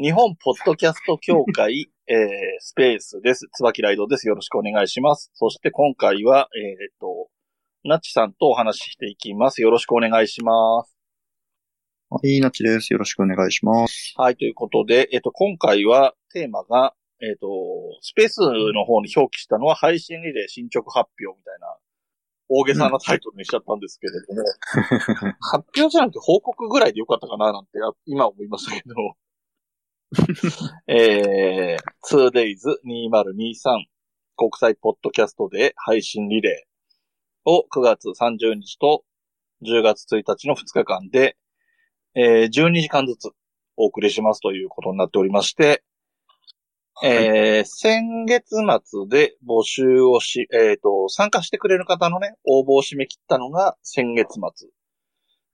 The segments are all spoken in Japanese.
日本ポッドキャスト協会、えー、スペースです。椿ライドです。よろしくお願いします。そして今回は、えーっと、ナッチさんとお話ししていきます。よろしくお願いします。はい、なっちです。よろしくお願いします。はい、ということで、えっと、今回はテーマが、えっと、スペースの方に表記したのは配信リレー進捗発表みたいな、大げさなタイトルにしちゃったんですけれども、発表じゃなくて報告ぐらいでよかったかななんて、あ今思いましたけど、えー、2days2023 国際ポッドキャストで配信リレーを9月30日と10月1日の2日間で、えー、12時間ずつお送りしますということになっておりまして、えー先月末で募集をし、えっ、と、参加してくれる方のね、応募を締め切ったのが先月末。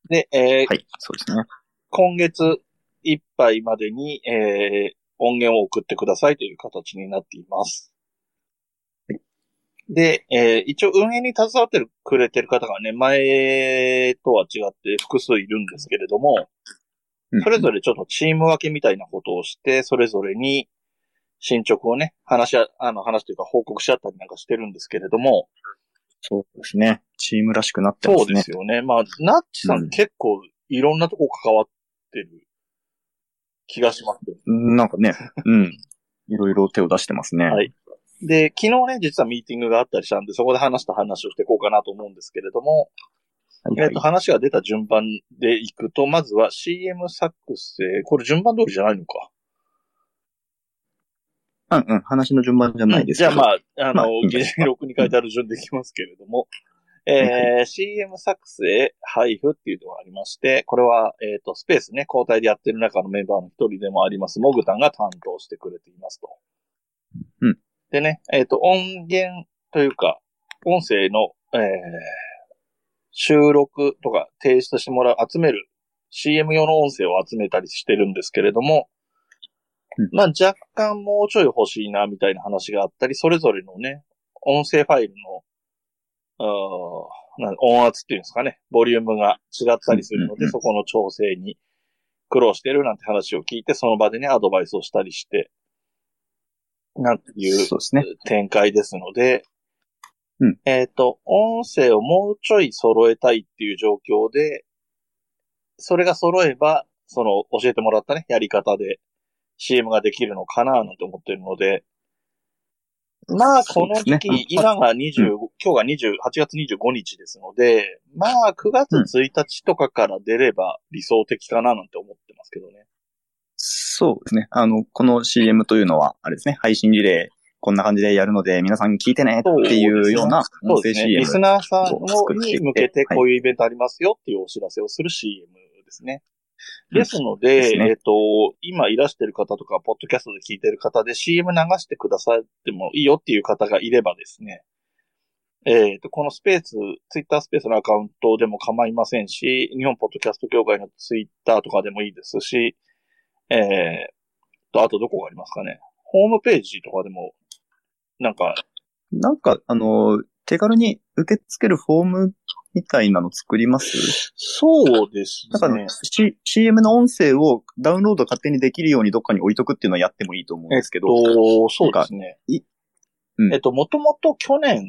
で、えーはい、そうですね。今月いっぱいまでに、えー音源を送ってくださいという形になっています。で、えー一応運営に携わってるくれてる方がね、前とは違って複数いるんですけれども、それぞれちょっとチーム分けみたいなことをして、それぞれに進捗をね、話しあ、あの話というか報告し合ったりなんかしてるんですけれども、そうですね。チームらしくなってますね。そうですよね。まあ、ナッチさうんん結構いろんなとこ関わってる気がしますなんかね、うん。いろいろ手を出してますね。はいで、昨日ね、実はミーティングがあったりしたんで、そこで話した話をしていこうかなと思うんですけれども、はい、えっ、はいと、話が出た順番でいくと、まずは CM 作成、これ順番通りじゃないのか。うんうん。話の順番じゃないですじゃあまあ。あ、あの、まあいいん議じゃないですか事録に書いてある順でいきますけれども、えー CM 作成、配布っていうのがありまして、これは、えっ、と、スペースね、交代でやってる中のメンバーの一人でもあります、モグタンが担当してくれていますと。うん。でね、えっ、と、音源というか、音声の、えー収録とか提出してもらう、集める CM 用の音声を集めたりしてるんですけれども、うんまあ若干もうちょい欲しいな、みたいな話があったり、それぞれのね、音声ファイルの、音圧っていうんですかね、ボリュームが違ったりするので、そこの調整に苦労してるなんて話を聞いて、その場でね、アドバイスをしたりして、なんていう。展開ですので、うん。えっ、と、音声をもうちょい揃えたいっていう状況で、それが揃えば、その教えてもらったね、やり方で CM ができるのかななんて思ってるので、まあ、この時期、ね今が20、今日が20、8月25日ですので、まあ、9月1日とかから出れば理想的かななんて思ってますけどね。そうですね。あの、この CM というのは、あれですね、配信リレー、こんな感じでやるので、皆さん聞いてねっていうような音声そうですね。CM。リスナーさんに向けてはいこういうイベントありますよっていうお知らせをする CM ですね。うん。ですので、ですね。えっ、と、今いらしてる方とか、ポッドキャストで聞いてる方で CM 流してくださってもいいよっていう方がいればですね、えっ、と、このスペース、ツイッタースペースのアカウントでも構いませんし、日本ポッドキャスト協会のツイッターとかでもいいですし、えー、と、あとどこがありますかね。ホームページとかでも、なんか、なんか、あの、手軽に受け付けるフォームみたいなの作ります？そうですねだから、。C、CM の音声をダウンロード勝手にできるようにどっかに置いとくっていうのはやってもいいと思うんですけど。と、そうですね。いうんえっと、もともと去年、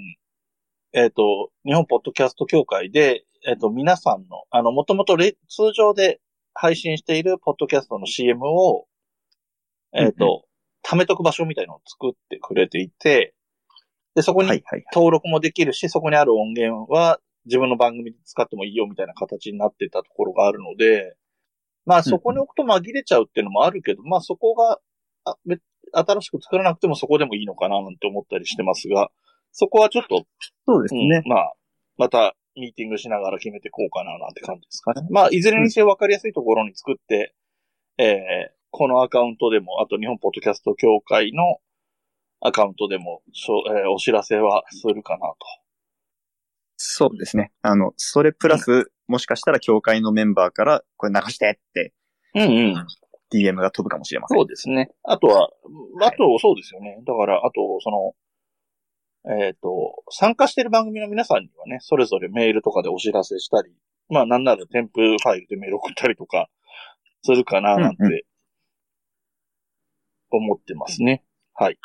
えっと、日本ポッドキャスト協会で、えっと、皆さんの、あの、もともとレ通常で配信しているポッドキャストの CM を、えっと、貯めとく場所みたいのを作ってくれていて、で、そこにはいはい。登録もできるし、そこにある音源は自分の番組で使ってもいいよみたいな形になってたところがあるので、まあそこに置くと紛れちゃうっていうのもあるけど、まあそこが、あ別新しく作らなくてもそこでもいいのかななんて思ったりしてますが、そこはちょっと、うんそうですね。まあ、またミーティングしながら決めていこうかななんて感じですかね。まあ、いずれにせよ分かりやすいところに作って、えーこのアカウントでも、あと日本ポッドキャスト協会のアカウントでも、しょえーお知らせはするかなと。そうですね。あの、それプラス、もしかしたら協会のメンバーから、これ流してって、うんうん。DM が飛ぶかもしれません。そうですね。あとは、あと、そうですよね。だから、あと、その、えっ、と、参加している番組の皆さんにはね、それぞれメールとかでお知らせしたり、まあ、なんなら添付ファイルでメール送ったりとか、するかな、なんて、うんう思ってますね。はい。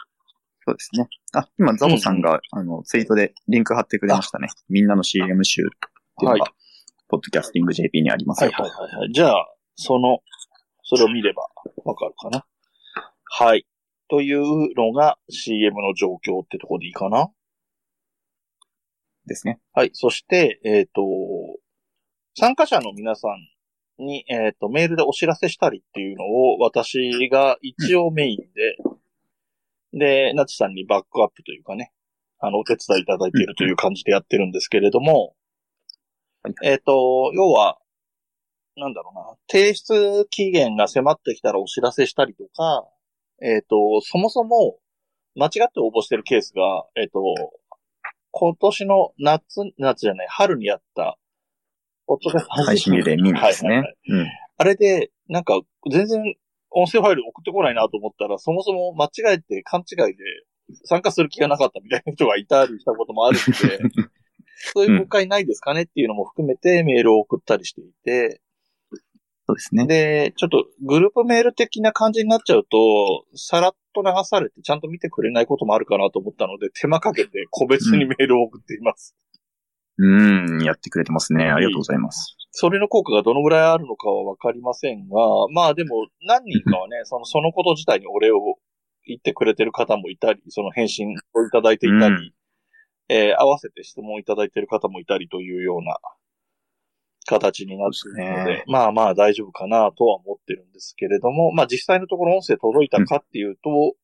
そうですね。あ、今、ザボさんが、あの、ツイートでリンク貼ってくれましたね。みんなの CM 集っていうのが、はポッドキャスティング JP にありますよと。はいはいはいはい。じゃあ、その、それを見ればわかるかな？はい。というのが CM の状況ってとこでいいかな？ですね。はい。そして、えっ、と、参加者の皆さんに、えっ、と、メールでお知らせしたりっていうのを私が一応メインで、で、ナチさんにバックアップというかね、あの、お手伝いいただいているという感じでやってるんですけれども、はいえっ、と、要は、なんだろうな、提出期限が迫ってきたらお知らせしたりとか、えっ、と、そもそも間違って応募してるケースが、えっ、と、今年の夏、夏じゃない、春にやった、ポッドキャスト配信リレーミニですねはいはいはい。うん。あれで、なんか、全然音声ファイル送ってこないなと思ったら、そもそも間違えて勘違いで参加する気がなかったみたいな人がいたりしたこともあるので、そういう誤解ないですかねっていうのも含めてメールを送ったりしていて、そうですね。で、ちょっとグループメール的な感じになっちゃうと、さらっと流されてちゃんと見てくれないこともあるかなと思ったので、手間かけて個別にメールを送っています。うん、やってくれてますね。ありがとうございます。それの効果がどのぐらいあるのかはわかりませんが、まあでも何人かはね、その、そのこと自体にお礼を言ってくれてる方もいたり、その返信をいただいていたり、うんえー合わせて質問いただいてる方もいたりというような形になっているので、ねまあまあ大丈夫かなとは思ってるんですけれども、まあ実際のところ音声届いたかっていうと、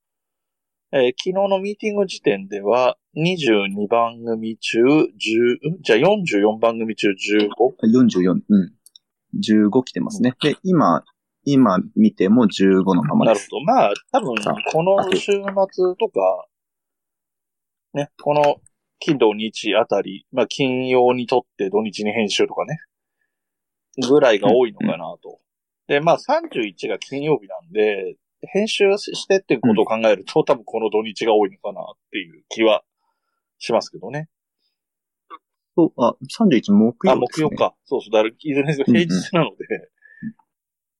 えー昨日のミーティング時点では22番組中10、ん？じゃあ44番組中 15? 44、うん。15来てますね。で、今、今見ても15のままです。なるほど。まあ、多分この週末とか、ね、この金土日あたり、まあ、金曜にとって土日に編集とかね、ぐらいが多いのかなと。で、まあ、31が金曜日なんで、編集してっていうことを考えると、多分この土日が多いのかなっていう気はしますけどね。そう、あ、31木曜あ、です、ね。木曜。か。そうそう。だから、いずれにせよ平日なので、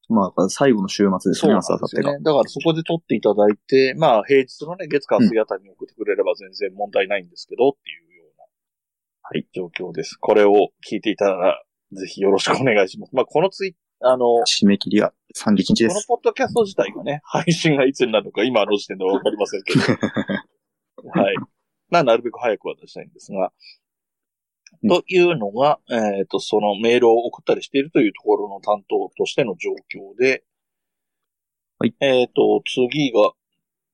まあ、最後の週末ですね、朝、明後日が。ですよね。だからそこで撮っていただいて、まあ平日のね、月火水あたりに送ってくれれば全然問題ないんですけどっていうような、はい、状況です。これを聞いていたら、ぜひよろしくお願いします。まあこのツイあの、こ締め切りは31日でのす。ポッドキャスト自体がね、配信がいつになるのか今の時点ではわかりませんけど。はい。まあなるべく早くは出したいんですが、うんというのが、えっ、と、そのメールを送ったりしているというところの担当としての状況で、はい。えっ、と、次が、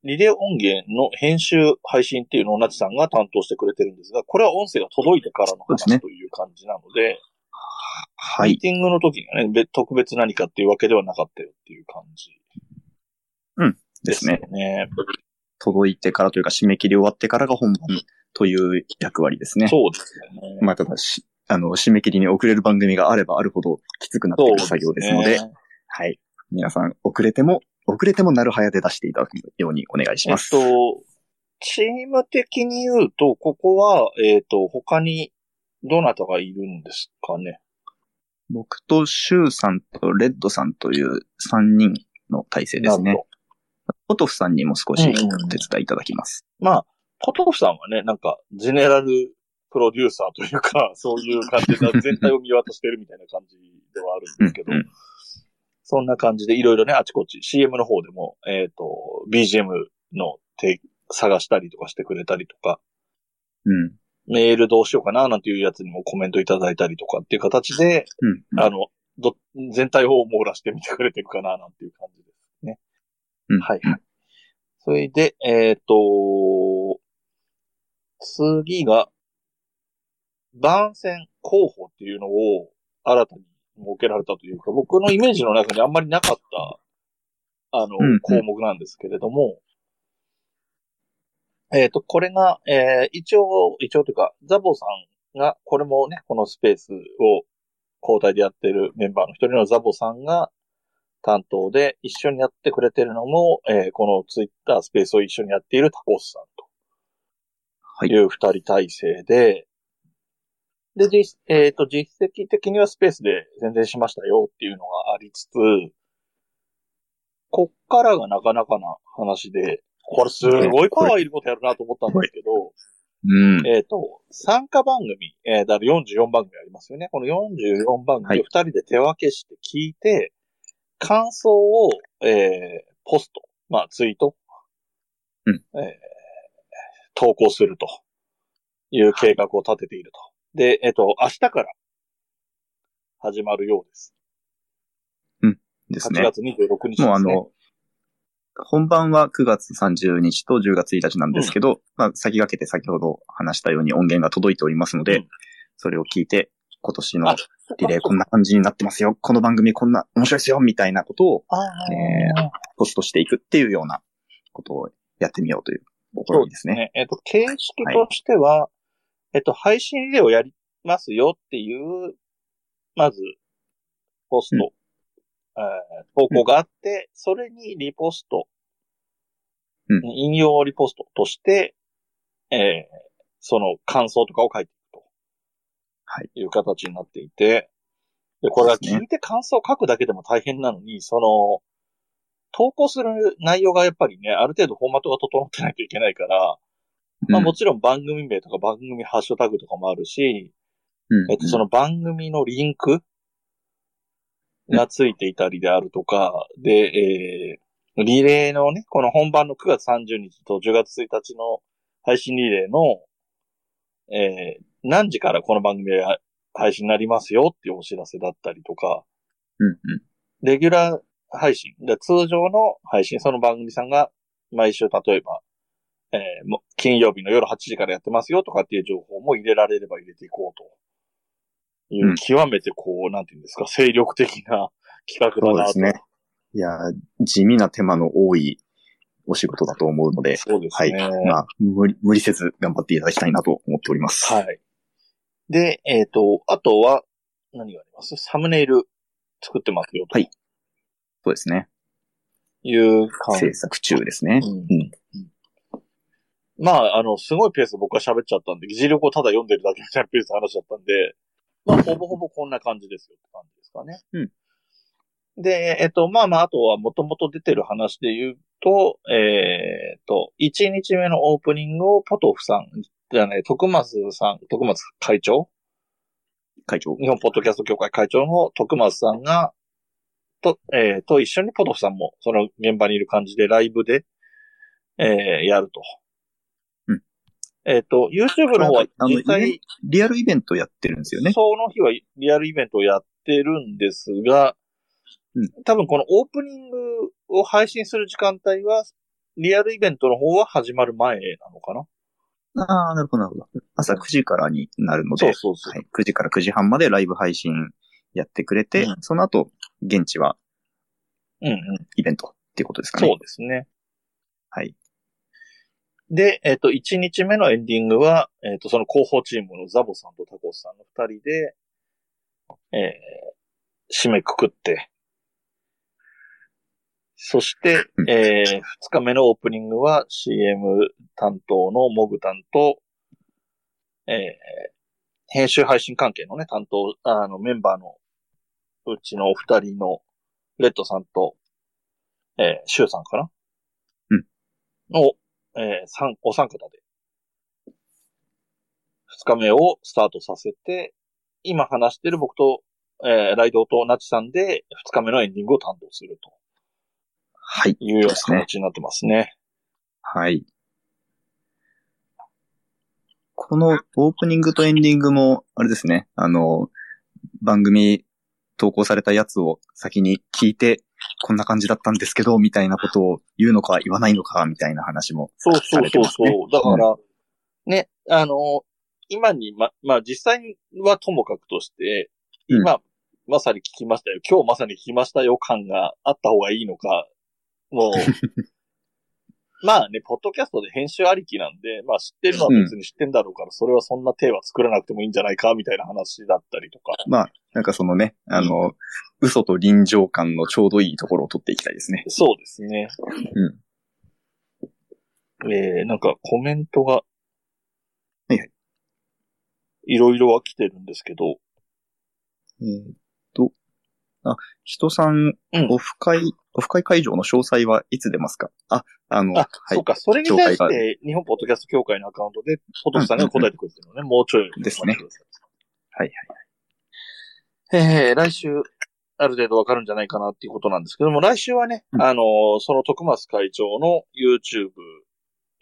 リレー音源の編集、配信っていうのをナチさんが担当してくれてるんですが、これは音声が届いてからの話という感じなので、はい。ミーティングの時にはね、別特別何かっていうわけではなかったよっていう感じですね。よね。届いてからというか、締め切り終わってからが本番という役割ですね。そうですよね。まあ、ただし、あの、締め切りに遅れる番組があればあるほどきつくなっていく作業ですので、ねはい。皆さん、遅れても、遅れてもなるはやで出していただくようにお願いしえっます。と、チーム的に言うと、ここは、えっ、と、他にどなたがいるんですかね？僕とシュウさんとレッドさんという3人の体制ですねなるほ。ポトフさんにも少しうんうんお手伝いいただきます。ど。まあ、ポトフさんはね、なんか、ジェネラルプロデューサーというか、そういう感じで全体を見渡してるみたいな感じではあるんですけど、うんうんそんな感じでいろいろね、あちこち CM の方でも、えっ、と、BGM の手探したりとかしてくれたりとか、うん。メールどうしようかななんていうやつにもコメントいただいたりとかっていう形で、うん。あの、ど、全体を網羅してみてくれてるかななんていう感じで。うんはいはい。それで、えっ、と、次が、番宣候補っていうのを新たに設けられたというか、僕のイメージの中にあんまりなかった、あの、うんうん項目なんですけれども、えっ、と、これが、えー一応、一応というか、ザボさんが、これもね、このスペースを交代でやってるメンバーの一人のザボさんが担当で、一緒にやってくれてるのも、えーこのツイッタースペースを一緒にやっているタコスさんはい。という二人体制で、で、実、えっ、と、実績的にはスペースで全然しましたよっていうのがありつつ、こっからがなかなかな話で、これすごいパワーいることやるなと思ったんですけど、うん。えっ、と、参加番組、えー、だから44番組ありますよね。この44番組を2人で手分けして聞いて、感想を、えー、ポスト、まあツイート、うんえー投稿するという計画を立てていると。で、えっ、と、明日から始まるようです。8ですね。月26日です、ね。もうあの、本番は9月30日と10月1日なんですけど、まあ先駆けて先ほど話したように音源が届いておりますので、うんそれを聞いて、今年のあリレーこんな感じになってますよ、この番組こんな面白いですよ、みたいなことをあーえポストしていくっていうようなことをやってみようという試みですね。ね。えっ、と、形式としては、えっと、配信リレーをやりますよっていう、まず、ポスト、えー投稿があって、それにリポスト、うん引用リポストとして、えーその感想とかを書いて。はい。いう形になっていて、で、これは聞いて感想を書くだけでも大変なのに、その、投稿する内容がやっぱりね、ある程度フォーマットが整ってないといけないから、まあうんもちろん番組名とか番組ハッシュタグとかもあるし、うんえっと、その番組のリンクがついていたりであるとか、で、えー、リレーのね、この本番の9月30日と10月1日の配信リレーの、えー、何時からこの番組が配信になりますよっていうお知らせだったりとか、うんうんレギュラー配信、で通常の配信、その番組さんが毎週例えば、えーも金曜日の夜8時からやってますよとかっていう情報も入れられれば入れていこうという、うん極めてこう、なんていうんですか、精力的な 企画だなと。そうですね。いや、地味な手間の多いお仕事だと思うので、はい。そうですね。まあ、無理、無理せず頑張っていただきたいなと思っております。はい。で、えっ、と、あとは、何があります？サムネイル作ってますよと。はいそうですね。いう感じ。制作中ですね。うんうんまあ、あの、すごいペースで僕は喋っちゃったんで、議事録をただ読んでるだけみたいなペースで話しちゃったんで、まあ、ほぼほぼこんな感じですよって感じですかね。うん。で、えっと、まあまあ、あとはもともと出てる話で言うと、えっと、1日目のオープニングをポトフさん、じゃね、徳松さん、徳松会長？会長。日本ポッドキャスト協会会長の徳松さんが、と、えーと一緒にポトフさんもその現場にいる感じでライブで、えーやると。うん。えっ、と、YouTube の方は実際、リアルイベントやってるんですよね。その日はリアルイベントをやってるんですが、うん多分このオープニングを配信する時間帯は、リアルイベントの方は始まる前なのかなああ、なるほど、なるほど。朝9時からになるので、そうそうそう。はい、9時から9時半までライブ配信やってくれて、うんその後、現地はうんうん。イベントっていうことですかね。そうですね。はい。で、えっ、と、1日目のエンディングは、えっ、と、その広報チームのザボさんとタコスさんの2人で、えー、締めくくって、そして、うん。えー、2日目のオープニングは CM 担当のモグタンと、えー、編集配信関係のね、担当、あの、メンバーのうちのお二人の、レッドさんと、えー、シュウさんかな？うん。の、えー、参お三方で、二日目をスタートさせて、今話してる僕と、えー、ライドとナチさんで、二日目のエンディングを担当するとはい。いうような形になってますね。はい。このオープニングとエンディングも、あれですね、あの、番組投稿されたやつを先に聞いて、こんな感じだったんですけど、みたいなことを言うのか言わないのか、みたいな話も。そうそうそうそう。だから、ね、あの、今に、ま、まあ、実際はともかくとして、うん今、まさに聞きましたよ。今日まさに聞きましたよ感があった方がいいのか、もう、まあね、ポッドキャストで編集ありきなんで、まあ知ってるのは別に知ってんだろうから、それはそんな手は作らなくてもいいんじゃないか、みたいな話だったりとか。まあ、なんかそのね、あの、嘘と臨場感のちょうどいいところを取っていきたいですね。そうですね。うん。えー、なんかコメントが、はいはい。いろいろは来てるんですけど、えーっと、人さん、うんオフ会、オフ会会場の詳細はいつ出ますか？あ、あの、あ、はいそう。か、それに対して、日本ポッドキャスト協会のアカウントで、ポトフさんが答えてくれてるのね、もうちょい。ですね。はいえー、来週、ある程度わかるんじゃないかなっていうことなんですけども、来週はね、うんあのーその徳松会長の YouTube、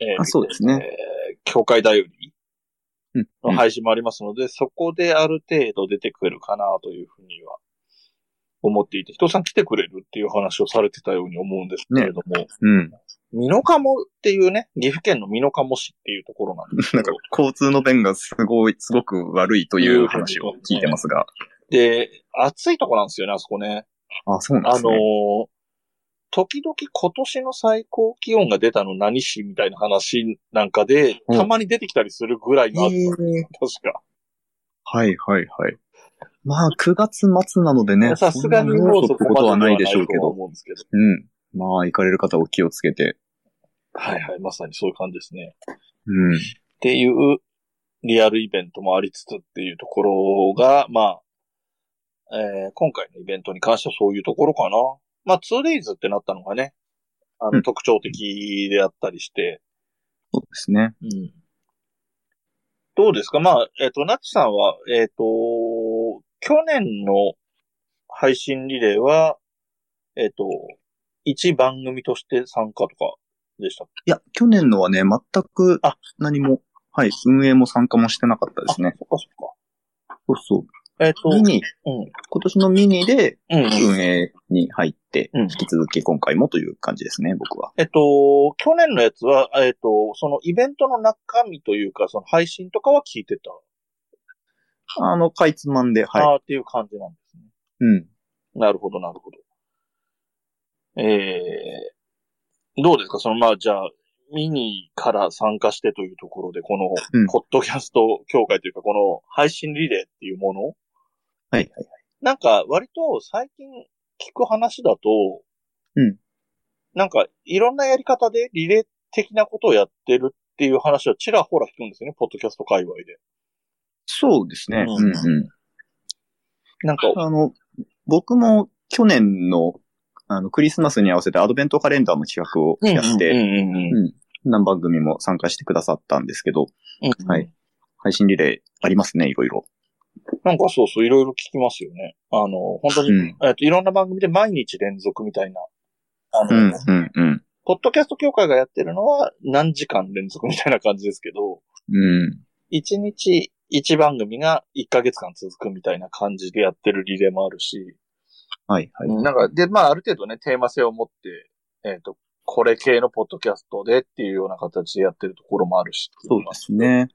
えーあそうですねえー協会だよりうん。の配信もありますので、そこである程度出てくるかなというふうには思っていて、人さん来てくれるっていう話をされてたように思うんですけれども、うん。美濃加茂っていうね、岐阜県の美濃加茂市っていうところなんですけなんどか、交通の便がすごい、すごく悪いという話を聞いてますが。で、暑いとこなんですよね、あそこね。あ、そうなんであのすね。ー時々今年の最高気温が出たの何市みたいな話なんかで、うんたまに出てきたりするぐらいの暑さ、へー確か。はいはいはい。まあ、9月末なのでね。さすがにそんな猛暑ってことはないでしょうけど。思うん。まあ、行かれる方は気をつけて。はいはい、まさにそういう感じですね。うん。っていうリアルイベントもありつつっていうところが、まあ、えー今回のイベントに関してはそういうところかな。まあ、2days ってなったのがね、あの、うん特徴的であったりして、そうですね。うん。どうですか？まあ、えっ、と、ナッチさんは、えっ、と、去年の配信リレーは、えっ、と、一番組として参加とかでしたっけ？いや、去年のはね、全くあ何も、はい、運営も参加もしてなかったですね。そっかそっか。そうそう。えっ、と、ミニ、うん。今年のミニで。運営に入って、うん引き続き今回もという感じですね、僕は。えっと、去年のやつは、えっと、そのイベントの中身というか、その配信とかは聞いてた。あの、かいつまんで、はい。ああっていう感じなんですね。うん。なるほど、なるほど。えー、どうですか？その、まあ、じゃあ、ミニから参加してというところで、この、うんポッドキャスト協会というか、この配信リレーっていうものはいはい。なんか、割と最近聞く話だと、うん。なんか、いろんなやり方でリレー的なことをやってるっていう話はちらほら聞くんですよね、ポッドキャスト界隈で。そうですね。ううんんうん。なんか、あの、僕も去年の、あの、クリスマスに合わせてアドベントカレンダーの企画をやって、うんうんうんうん何番組も参加してくださったんですけど、うん。はい。配信リレーありますね、いろいろ。なんかそうそう、いろいろ聞きますよね。あの、本当に、うん。えっと、いろんな番組で毎日連続みたいな。あの、うん、うん、うん。ポッドキャスト協会がやってるのは何時間連続みたいな感じですけど、うん。1日1番組が1ヶ月間続くみたいな感じでやってるリレーもあるし、はい、はい。なんか、で、まあ、ある程度ね、テーマ性を持って、えっ、と、これ系のポッドキャストでっていうような形でやってるところもあるし。そうですね。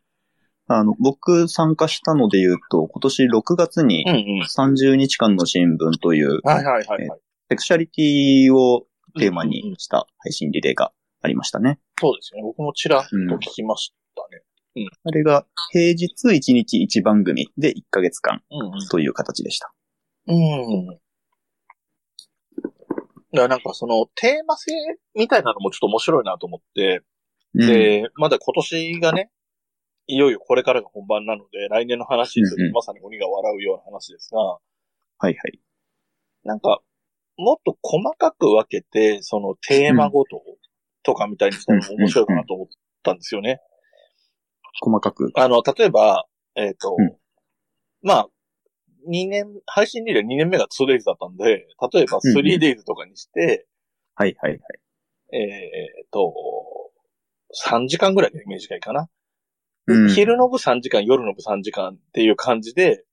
あの、僕参加したので言うと、今年6月にうんうん。30日間の新聞という、はいはいはいはい。セクシャリティをテーマにした配信リレーがありましたね。そうですよね。僕もちらっと聞きましたね。あれが平日1日1番組で1ヶ月間うんという形でした。うん。うん。なんかそのテーマ性みたいなのもちょっと面白いなと思って、うん、で、まだ今年がね、いよいよこれからが本番なので、来年の話とまさに鬼が笑うような話ですが、はいはい。なんか、もっと細かく分けて、そのテーマごととかみたいにしたのも面白いかなと思ったんですよね。細かく。あの、例えば、えっ、と、うんまあ、2年、配信リレー2年目が 2days だったんで、例えば 3days とかにして、はいはいはい。えっ、と、3時間ぐらいのイメージがいいかな。うん昼の部3時間、夜の部3時間っていう感じで、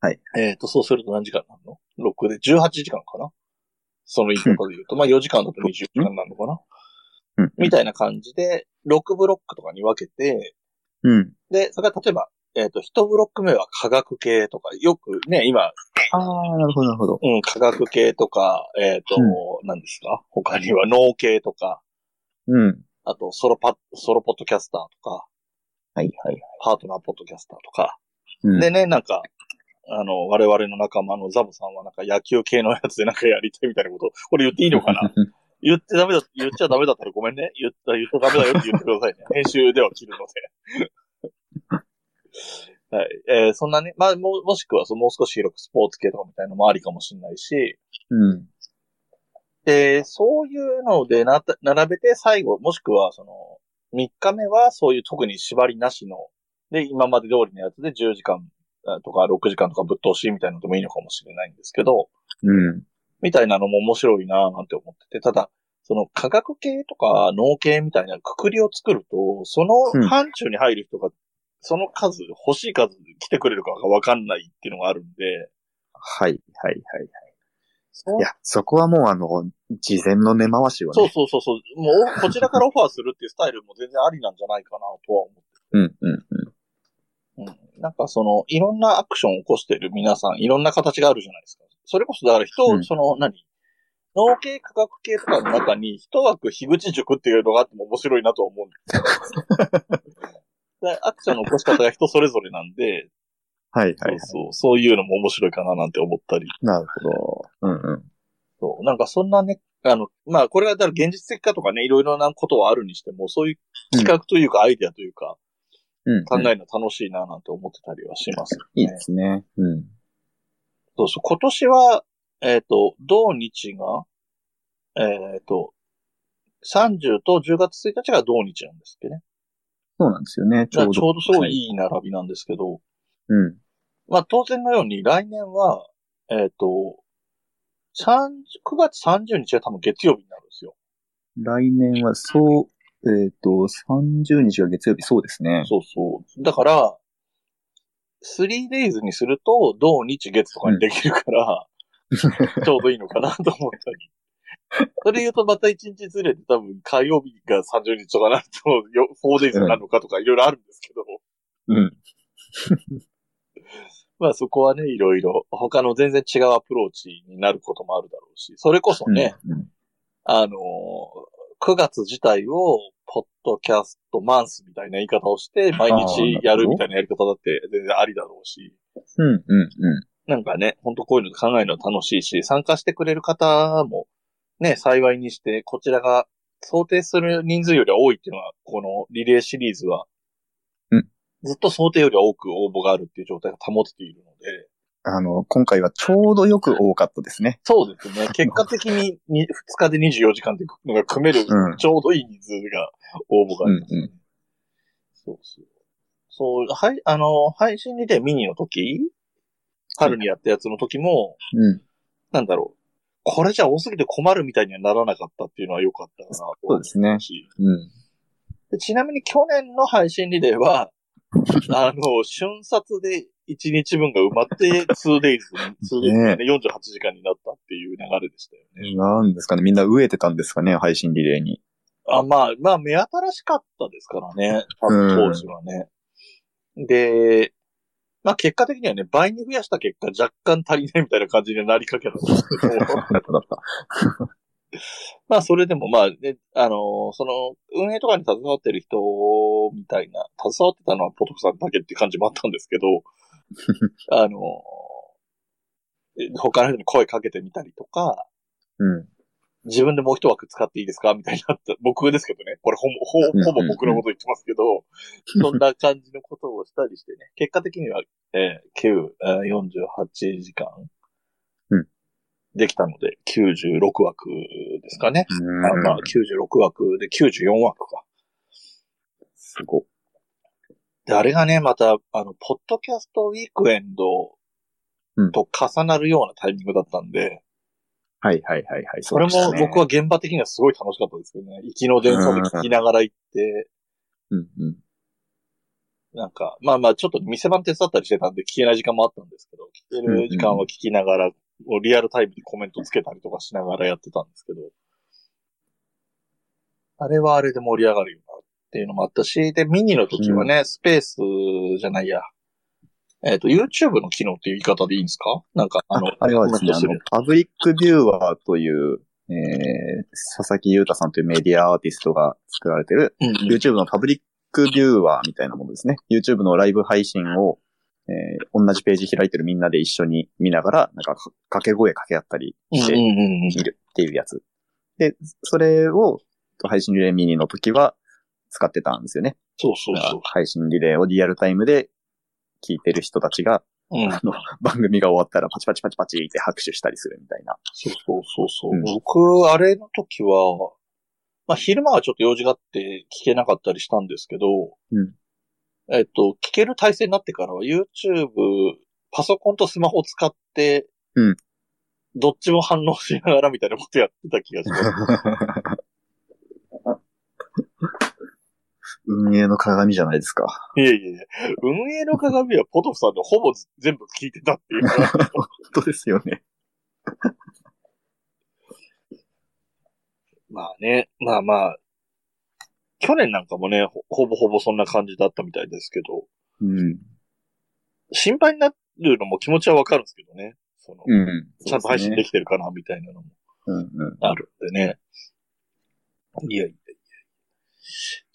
はい。えっ、と、そうすると何時間なの ?6 で18時間かな？その言い方で言うと、まあ4時間だと20時間なのかな？うん。みたいな感じで、6ブロックとかに分けて、うん。で、それから例えば、えっ、と、1ブロック目は科学系とか、よくね、今、ああ、なるほどなるほど。うん、科学系とか、えっ、と、う何ですか？他には脳系とか、うん。あと、ソロパ、ソロポッドキャスターとか、はいはい。パートナーポッドキャスターとか、うん、でね、なんか、あの、我々の仲間のザボさんはなんか野球系のやつでなんかやりたいみたいなこと、これ言っていいのかな？言ってダメだ、言っちゃダメだったらごめんね。言った、言っちゃダメだよって言ってくださいね。編集では切るので。はい。えーそんなね、まあ、も、もしくは、そのもう少し広くスポーツ系とかみたいなのもありかもしれないし、うん。で、そういうのでな、並べて最後、もしくは、その、3日目はそういう特に縛りなしの、で、今まで通りのやつで10時間あとか6時間とかぶっ通しみたいなのでもいいのかもしれないんですけど、うん。みたいなのも面白いなぁなんて思ってて、ただ、その科学系とか農系みたいなくくりを作ると、その範疇に入る人が、その数、欲しい数来てくれるかがわかんないっていうのがあるんで、はい、はい、はい。そういや、そこはもうあの、事前の根回しをね。そうそうそうそう、もうこちらからオファーするっていうスタイルも全然ありなんじゃないかなとは思って。うん、うん、うん。うん。なんかその、いろんなアクションを起こしてる皆さん、いろんな形があるじゃないですか。それこそだから人を、うんその、何？農系科学系とかの中に一枠樋口塾っていうのがあっても面白いなとは思うんですよ。でアクションの起こし方が人それぞれなんで、はい、はい、はい。そうそう、そういうのも面白いかななんて思ったり。なるほど。うん、うん。そう、なんかそんなね、あの、まあこれはだから現実的かとかね、いろいろなことはあるにしても、そういう企画というかアイデアというか、うん。考うんえるの楽しいななんて思ってたりはしますよね。いいですね。うん。そうそう。今年は、えっ、と、同日が、えっ、と、30と10月1日が同日なんですっけどね。そうなんですよね。ちょうど。ちょうどすごいはいいい並びなんですけど、うん。まあ当然のように来年は、えっ、と、3 9月30日は多分月曜日になるんですよ。来年は、そう、えっ、と、30日が月曜日、そうですね。そうそう。だから、3days にすると、同日月とかにできるから、ちょうどいいのかなと思ったり。それ言うとまた1日ずれて多分火曜日が30日とかなると、よ 4days になるのかとかいろいろあるんですけど、うん。まあそこはね、いろいろ他の全然違うアプローチになることもあるだろうし、それこそね、うん。あのー、9月自体を、ポッドキャストマンスみたいな言い方をして、毎日やるみたいなやり方だって全然ありだろうし、うん、うん、うん。なんかね、ほんとこういうの考えるの楽しいし、参加してくれる方も、ね、幸いにして、こちらが想定する人数よりは多いっていうのは、このリレーシリーズは、うんずっと想定よりは多く応募があるっていう状態が保てているので、あの、今回はちょうどよく多かったですね。そうですね。結果的にに2日で24時間っていうのが組める、うんちょうどいい人数が応募がありますね、うんうそうそう。そう、はい、あの、配信リレーミニの時春にやったやつの時も、うん。なんだろう。これじゃ多すぎて困るみたいにはならなかったっていうのは良かったかなとそうですねしうん。でちなみに去年の配信リレーは、あの、瞬殺で1日分が埋まって 2days に、2days ねで48時間になったっていう流れでしたよね。なんですかね。みんな飢えてたんですかね、配信リレーに。あ、まあ、まあ、目新しかったですからね。当時はね。で、まあ結果的にはね、倍に増やした結果若干足りないみたいな感じになりかけたんですけど。まあそれでもまあね、あのーその、運営とかに携わってる人みたいな、携わってたのはポトフさんだけって感じもあったんですけど、あのー他の人に声かけてみたりとか、うん。自分でもう一枠使っていいですかみたいになった。僕ですけどね。これほぼ、ほほぼ僕のこと言ってますけど、そんな感じのことをしたりしてね。結果的には、えー9、えー48時間。うんできたので、96枠ですかね。うんあまあ、96枠で94枠か。すご。で、あれがね、また、あの、ポッドキャストウィークエンドうんと重なるようなタイミングだったんで、はいはいはいはい。それも僕は。は現場的にはすごい楽しかったですけどね。行きの電車で聞きながら行って、うんうん。なんか、まあまあ、ちょっと店番手伝ったりしてたんで聞けない時間もあったんですけど、聞ける時間は聞きながら、リアルタイムでコメントつけたりとかしながらやってたんですけど、あれはあれで盛り上がるよなっていうのもあったし、で、ミニの時はね、スペースじゃないや、えっ、と、YouTube の機能っていう言い方でいいんですか？なんか、あの、あれはですね、あのコメントする、パブリックビューワーという、えー、佐々木優太さんというメディアアーティストが作られてる、うんうん。YouTube のパブリックビューワーみたいなものですね。YouTube のライブ配信を、えー、同じページ開いてるみんなで一緒に見ながら、なんかか掛け声掛け合ったりしてうんうんうん。見るっていうやつ。で、それを配信リレーミニの時は使ってたんですよね。そうそうそう。配信リレーをリアルタイムで聞いてる人たちが、うん。あの、番組が終わったらパチパチパチパチって拍手したりするみたいな。そうそうそうそう。うん僕、あれの時は、まあ、昼間はちょっと用事があって聞けなかったりしたんですけど、うんえっと、聞ける体制になってからは YouTube、パソコンとスマホを使って、うんどっちも反応しながらみたいなことやってた気がします。運営の鏡じゃないですか。いやいやいや、運営の鏡はポトフさんでほぼ全部聞いてたっていうか。本当ですよね。まあね、まあまあ、去年なんかもね、ほほぼほぼそんな感じだったみたいですけど、うん。心配になるのも気持ちはわかるんですけどね。その、うん。ちゃんと配信でききてるかな、みたいなのもうんうん。あるんでね。いやいやいや。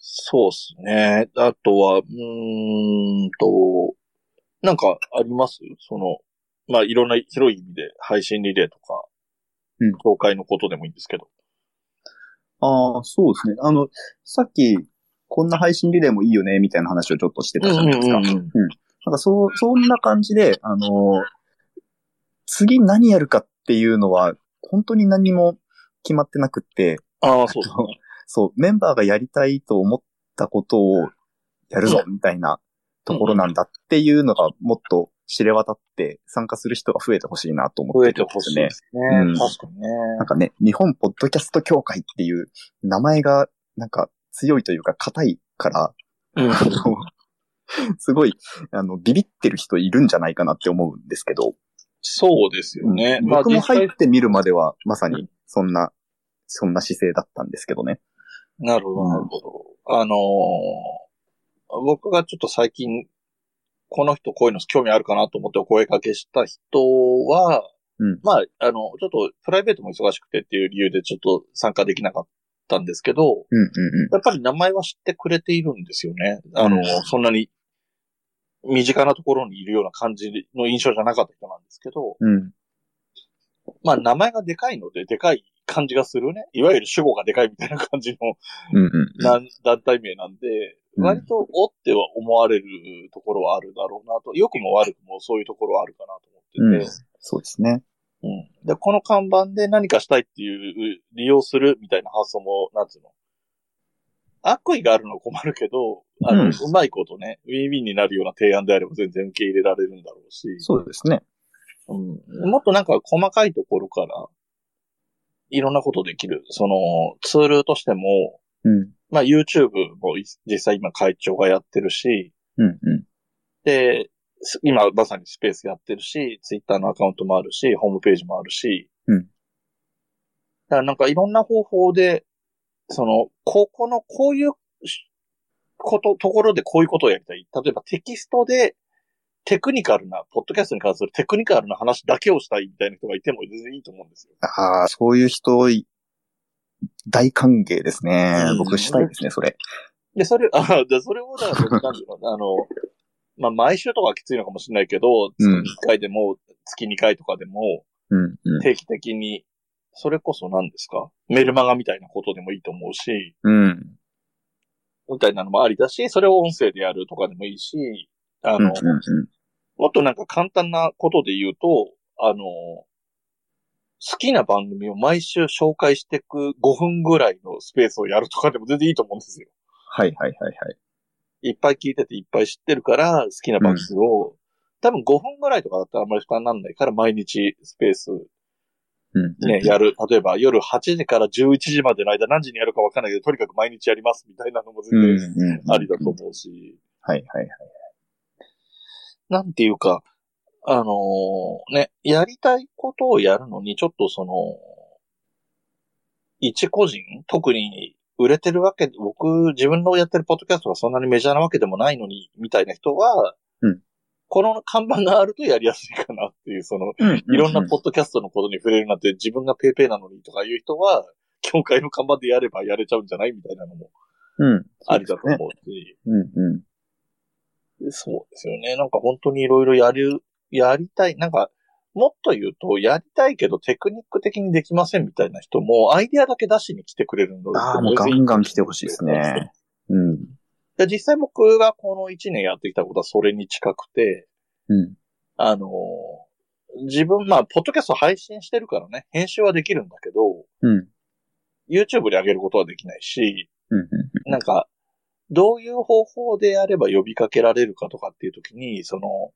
そうっすね。あとは、うーんと、なんかあります？その、まあいろんな広い意味で配信リレーとか、うん紹介のことでもいいんですけど。ああ、そうですね。あの、さっき、こんな配信リレーもいいよね、みたいな話をちょっとしてたじゃないですか。うんうんうんなんかそう、そんな感じで、あの、次何やるかっていうのは、本当に何も決まってなくって、ああ、そうですね。そう、メンバーがやりたいと思ったことをやるぞ、みたいなところなんだっていうのがもっと知れ渡って参加する人が増えてほしいなと思って増えてるんですねほしいで。すね。うん確かにね。なんかね、日本ポッドキャスト協会っていう名前がなんか強いというか硬いから、うん。すごい、あの、ビビってる人いるんじゃないかなって思うんですけど、そうですよね。うんまあ僕も入ってみるまではまさにそんな、そんな姿勢だったんですけどね。なるほど、なるほど。あのー僕がちょっと最近、この人こういうの興味あるかなと思ってお声掛けした人は、うんまあ、あの、ちょっとプライベートも忙しくてっていう理由でちょっと参加できなかったんですけど、うんうんやっぱり名前は知ってくれているんですよね。あの、うんそんなに身近なところにいるような感じの印象じゃなかった人なんですけど、うん。うん。まあ名前がでかいので、でかい感じがするね。いわゆる主語がでかいみたいな感じのうんうん。団体名なんで、うん割とおっては思われるところはあるだろうなと、良くも悪くもそういうところはあるかなと思ってて、そうですね。うんで、この看板で何かしたいっていう、利用するみたいな発想も、なんつうの。悪意があるのは困るけど、あの、うんうまいことね、ウィンウィンになるような提案であれば全然受け入れられるんだろうし、そうですね。うん、もっとなんか細かいところから、いろんなことできる。その、ツールとしても、うん。まあ YouTube もい実際今会長がやってるし、うんうん。で、す今まさにスペースやってるし、Twitter のアカウントもあるし、ホームページもあるし、うんだからなんかいろんな方法で、その、ここのこういうしこと、ところでこういうことをやりたい。例えばテキストでテクニカルな、ポッドキャストに関するテクニカルな話だけをしたいみたいな人がいても全然いいと思うんですよ。ああ、そういう人、い大歓迎ですねうん。僕したいですね、それ。で、それ、あ、で、それを、なんていうの、あの、まあ、毎週とかはきついのかもしれないけど、月うん1回でも、月2回とかでも、うんうん。定期的に、それこそ何ですか？メルマガみたいなことでもいいと思うし、うん。みたいなのもありだし、それを音声でやるとかでもいいし、あの、うんうんうん。もっとなんか簡単なことで言うと、あの、好きな番組を毎週紹介していく5分ぐらいのスペースをやるとかでも全然いいと思うんですよ。はいはいはいはい。いっぱい聞いてていっぱい知ってるから、好きな番組を、多分5分ぐらいとかだったらあんまり負担にならないから、毎日スペースうん。ね、やる。例えば夜8時から11時までの間何時にやるかわかんないけど、とにかく毎日やりますみたいなのも全うん然うん。ありだと思うし、はいはいはい。なんていうか、あのーね、やりたいことをやるのに、ちょっとその、一個人、特に売れてるわけで、僕、自分のやってるポッドキャストがそんなにメジャーなわけでもないのに、みたいな人は、うんこの看板があるとやりやすいかなっていう、その、うんいろんなポッドキャストのことに触れるなんて自分がペーペーなのにとかいう人は、教会の看板でやればやれちゃうんじゃない？みたいなのもうん。ありだと思ううし、ですね。うんうん。そうですよね。なんか本当にいろいろやる、やりたい。なんか、もっと言うと、やりたいけどテクニック的にできませんみたいな人も、アイデアだけ出しに来てくれるのでああ、もうガンガン来てほしいですね。うん。で実際僕がこの1年やってきたことはそれに近くて、うん。あのー自分、まあ、ポッドキャスト配信してるからね、編集はできるんだけど、うん。YouTube に上げることはできないし、うん。うん。なんか、どういう方法でやれば呼びかけられるかとかっていう時に、その、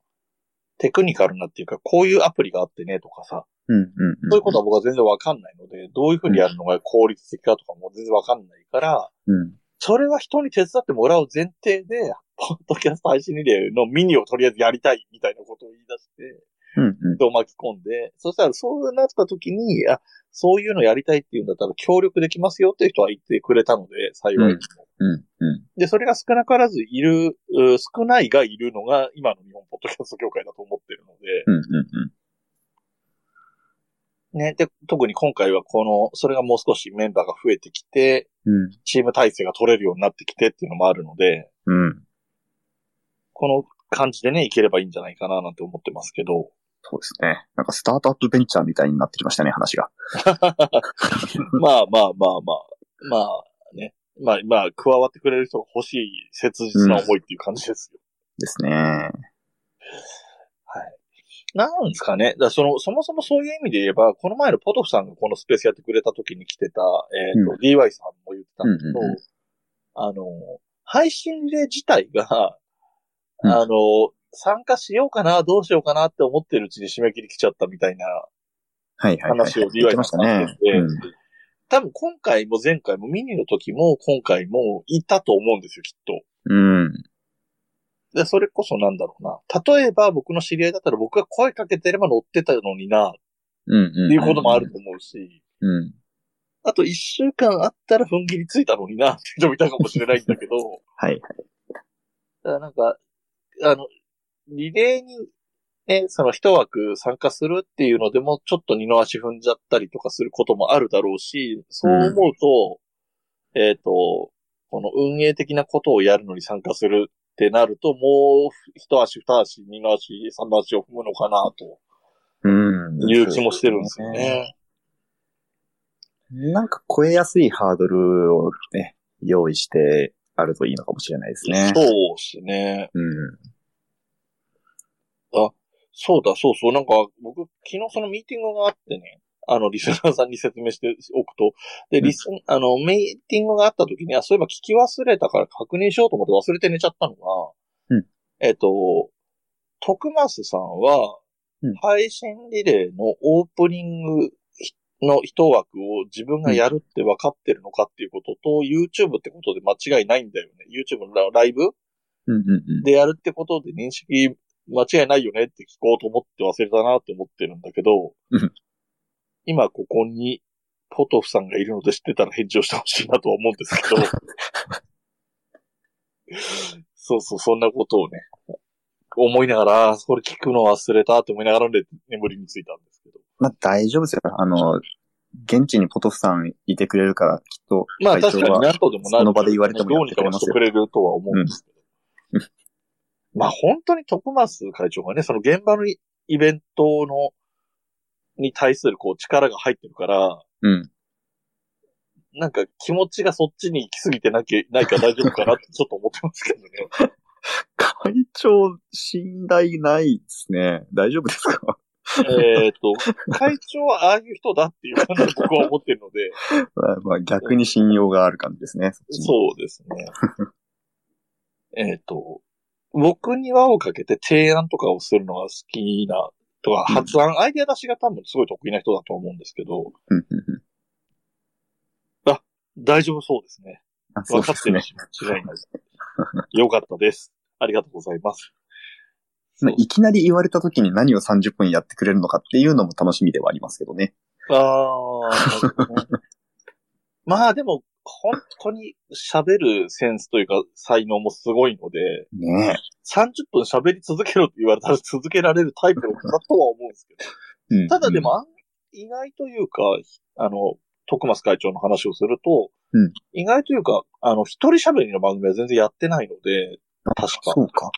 テクニカルなっていうか、こういうアプリがあってねとかさ、うん。うん。そういうことは僕は全然わかんないので、どういうふうにやるのが効率的かとかも全然わかんないから、うん。それは人に手伝ってもらう前提で、ポッドキャスト配信リレーのミニをとりあえずやりたいみたいなことを言い出して、うん。うん。人を巻き込んで、そしたらそうなった時に、あ、そういうのやりたいっていうんだったら協力できますよっていう人は言ってくれたので、幸いにも。うん。うん。で、それが少なからずいる、う少ないがいるのが今の日本ポッドキャスト協会だと思ってるので、うん。うん。ね、で、特に今回はこの、それがもう少しメンバーが増えてきて、うん。チーム体制が取れるようになってきてっていうのもあるので、うん。この感じでね、いければいいんじゃないかななんて思ってますけど、そうですね。なんかスタートアップベンチャーみたいになってきましたね、話が。まあまあまあまあ、まあね、まあまあ、加わってくれる人が欲しい切実な思いっていう感じですよ。ですね。はい。なんですかね。だからその、そもそもそういう意味で言えば、この前のポトフさんがこのスペースやってくれた時に来てた、えっ、と、う DY さんも言ってたんだけど、うんうんうんあの、配信リレー自体が、うんあの、参加しようかな、どうしようかなって思ってるうちに締め切り来ちゃったみたいなはいはいはい。話を言ってましたね。言うん。多分今回も前回もミニの時も今回もいたと思うんですよ、きっと。うん。で、それこそなんだろうな。例えば僕の知り合いだったら僕が声かけてれば乗ってたのにな、っうん。うん。ていうこともあると思うし、うん。あと一週間あったら踏ん切りついたのにな、って人もいたかもしれないんだけど、はい。だからなんか、あの、リレーに、ね、その一枠参加するっていうのでも、ちょっと二の足踏んじゃったりとかすることもあるだろうし、そう思うと、えっ、と、この運営的なことをやるのに参加するってなると、もう一足二足、二の足、三の足を踏むのかな、とうん。いう気もしてるんですよね。なんか超えやすいハードルをね、用意してあるといいのかもしれないですね。そうですね。うん。そうだ、そうそう。なんか、僕、昨日そのミーティングがあってね、あの、リスナーさんに説明しておくと、で、うんリス、あの、ミーティングがあった時に、あ、そういえば聞き忘れたから確認しようと思って忘れて寝ちゃったのが、うんえっと、徳増さんはうん、配信リレーのオープニングの一枠を自分がやるって分かってるのかっていうことと、YouTube ってことで間違いないんだよね。YouTube のラライブうんうんうん。でやるってことで認識間違いないよねって聞こうと思って忘れたなって思ってるんだけどうん、今ここにポトフさんがいるので知ってたら返事をしてほしいなとは思うんですけど、そうそう、そんなことをね、思いながら、それ聞くの忘れたって思いながらで眠りについたんですけど。まあ大丈夫ですよ。あの、現地にポトフさんいてくれるから、きっと、まあ確かに何とでもなるその場で言われてもどうにやってくれますよかはしてくれるとは思うんですけど。うんまあ本当に徳松会長がね、その現場のイイベントの、に対するこう力が入ってるから、うん。なんか気持ちがそっちに行き過ぎてなきゃ、ないか大丈夫かなって ちょっと思ってますけどね。会長、信頼ないですね。大丈夫ですか？えっと、会長はああいう人だっていう感じで僕は思ってるので、まあまあ逆に信用がある感じですね。そうですね。えっと、僕に輪をかけて提案とかをするのが好きな、とか、うん発案、アイデア出しが多分すごい得意な人だと思うんですけど、うんうんうん大丈夫そうですね。分かってる。し、間違いない。よかったです。ありがとうございます。まあいきなり言われた時に何を30分やってくれるのかっていうのも楽しみではありますけどね。ああ、まあでも、本当に喋るセンスというか才能もすごいので、ね30分喋り続けろって言われたら続けられるタイプの方だとは思うんですけど。え。うんただでも、、意外というか、あの、徳松会長の話をすると、うん意外というか、あの、一人喋りの番組は全然やってないので、確か。そうか。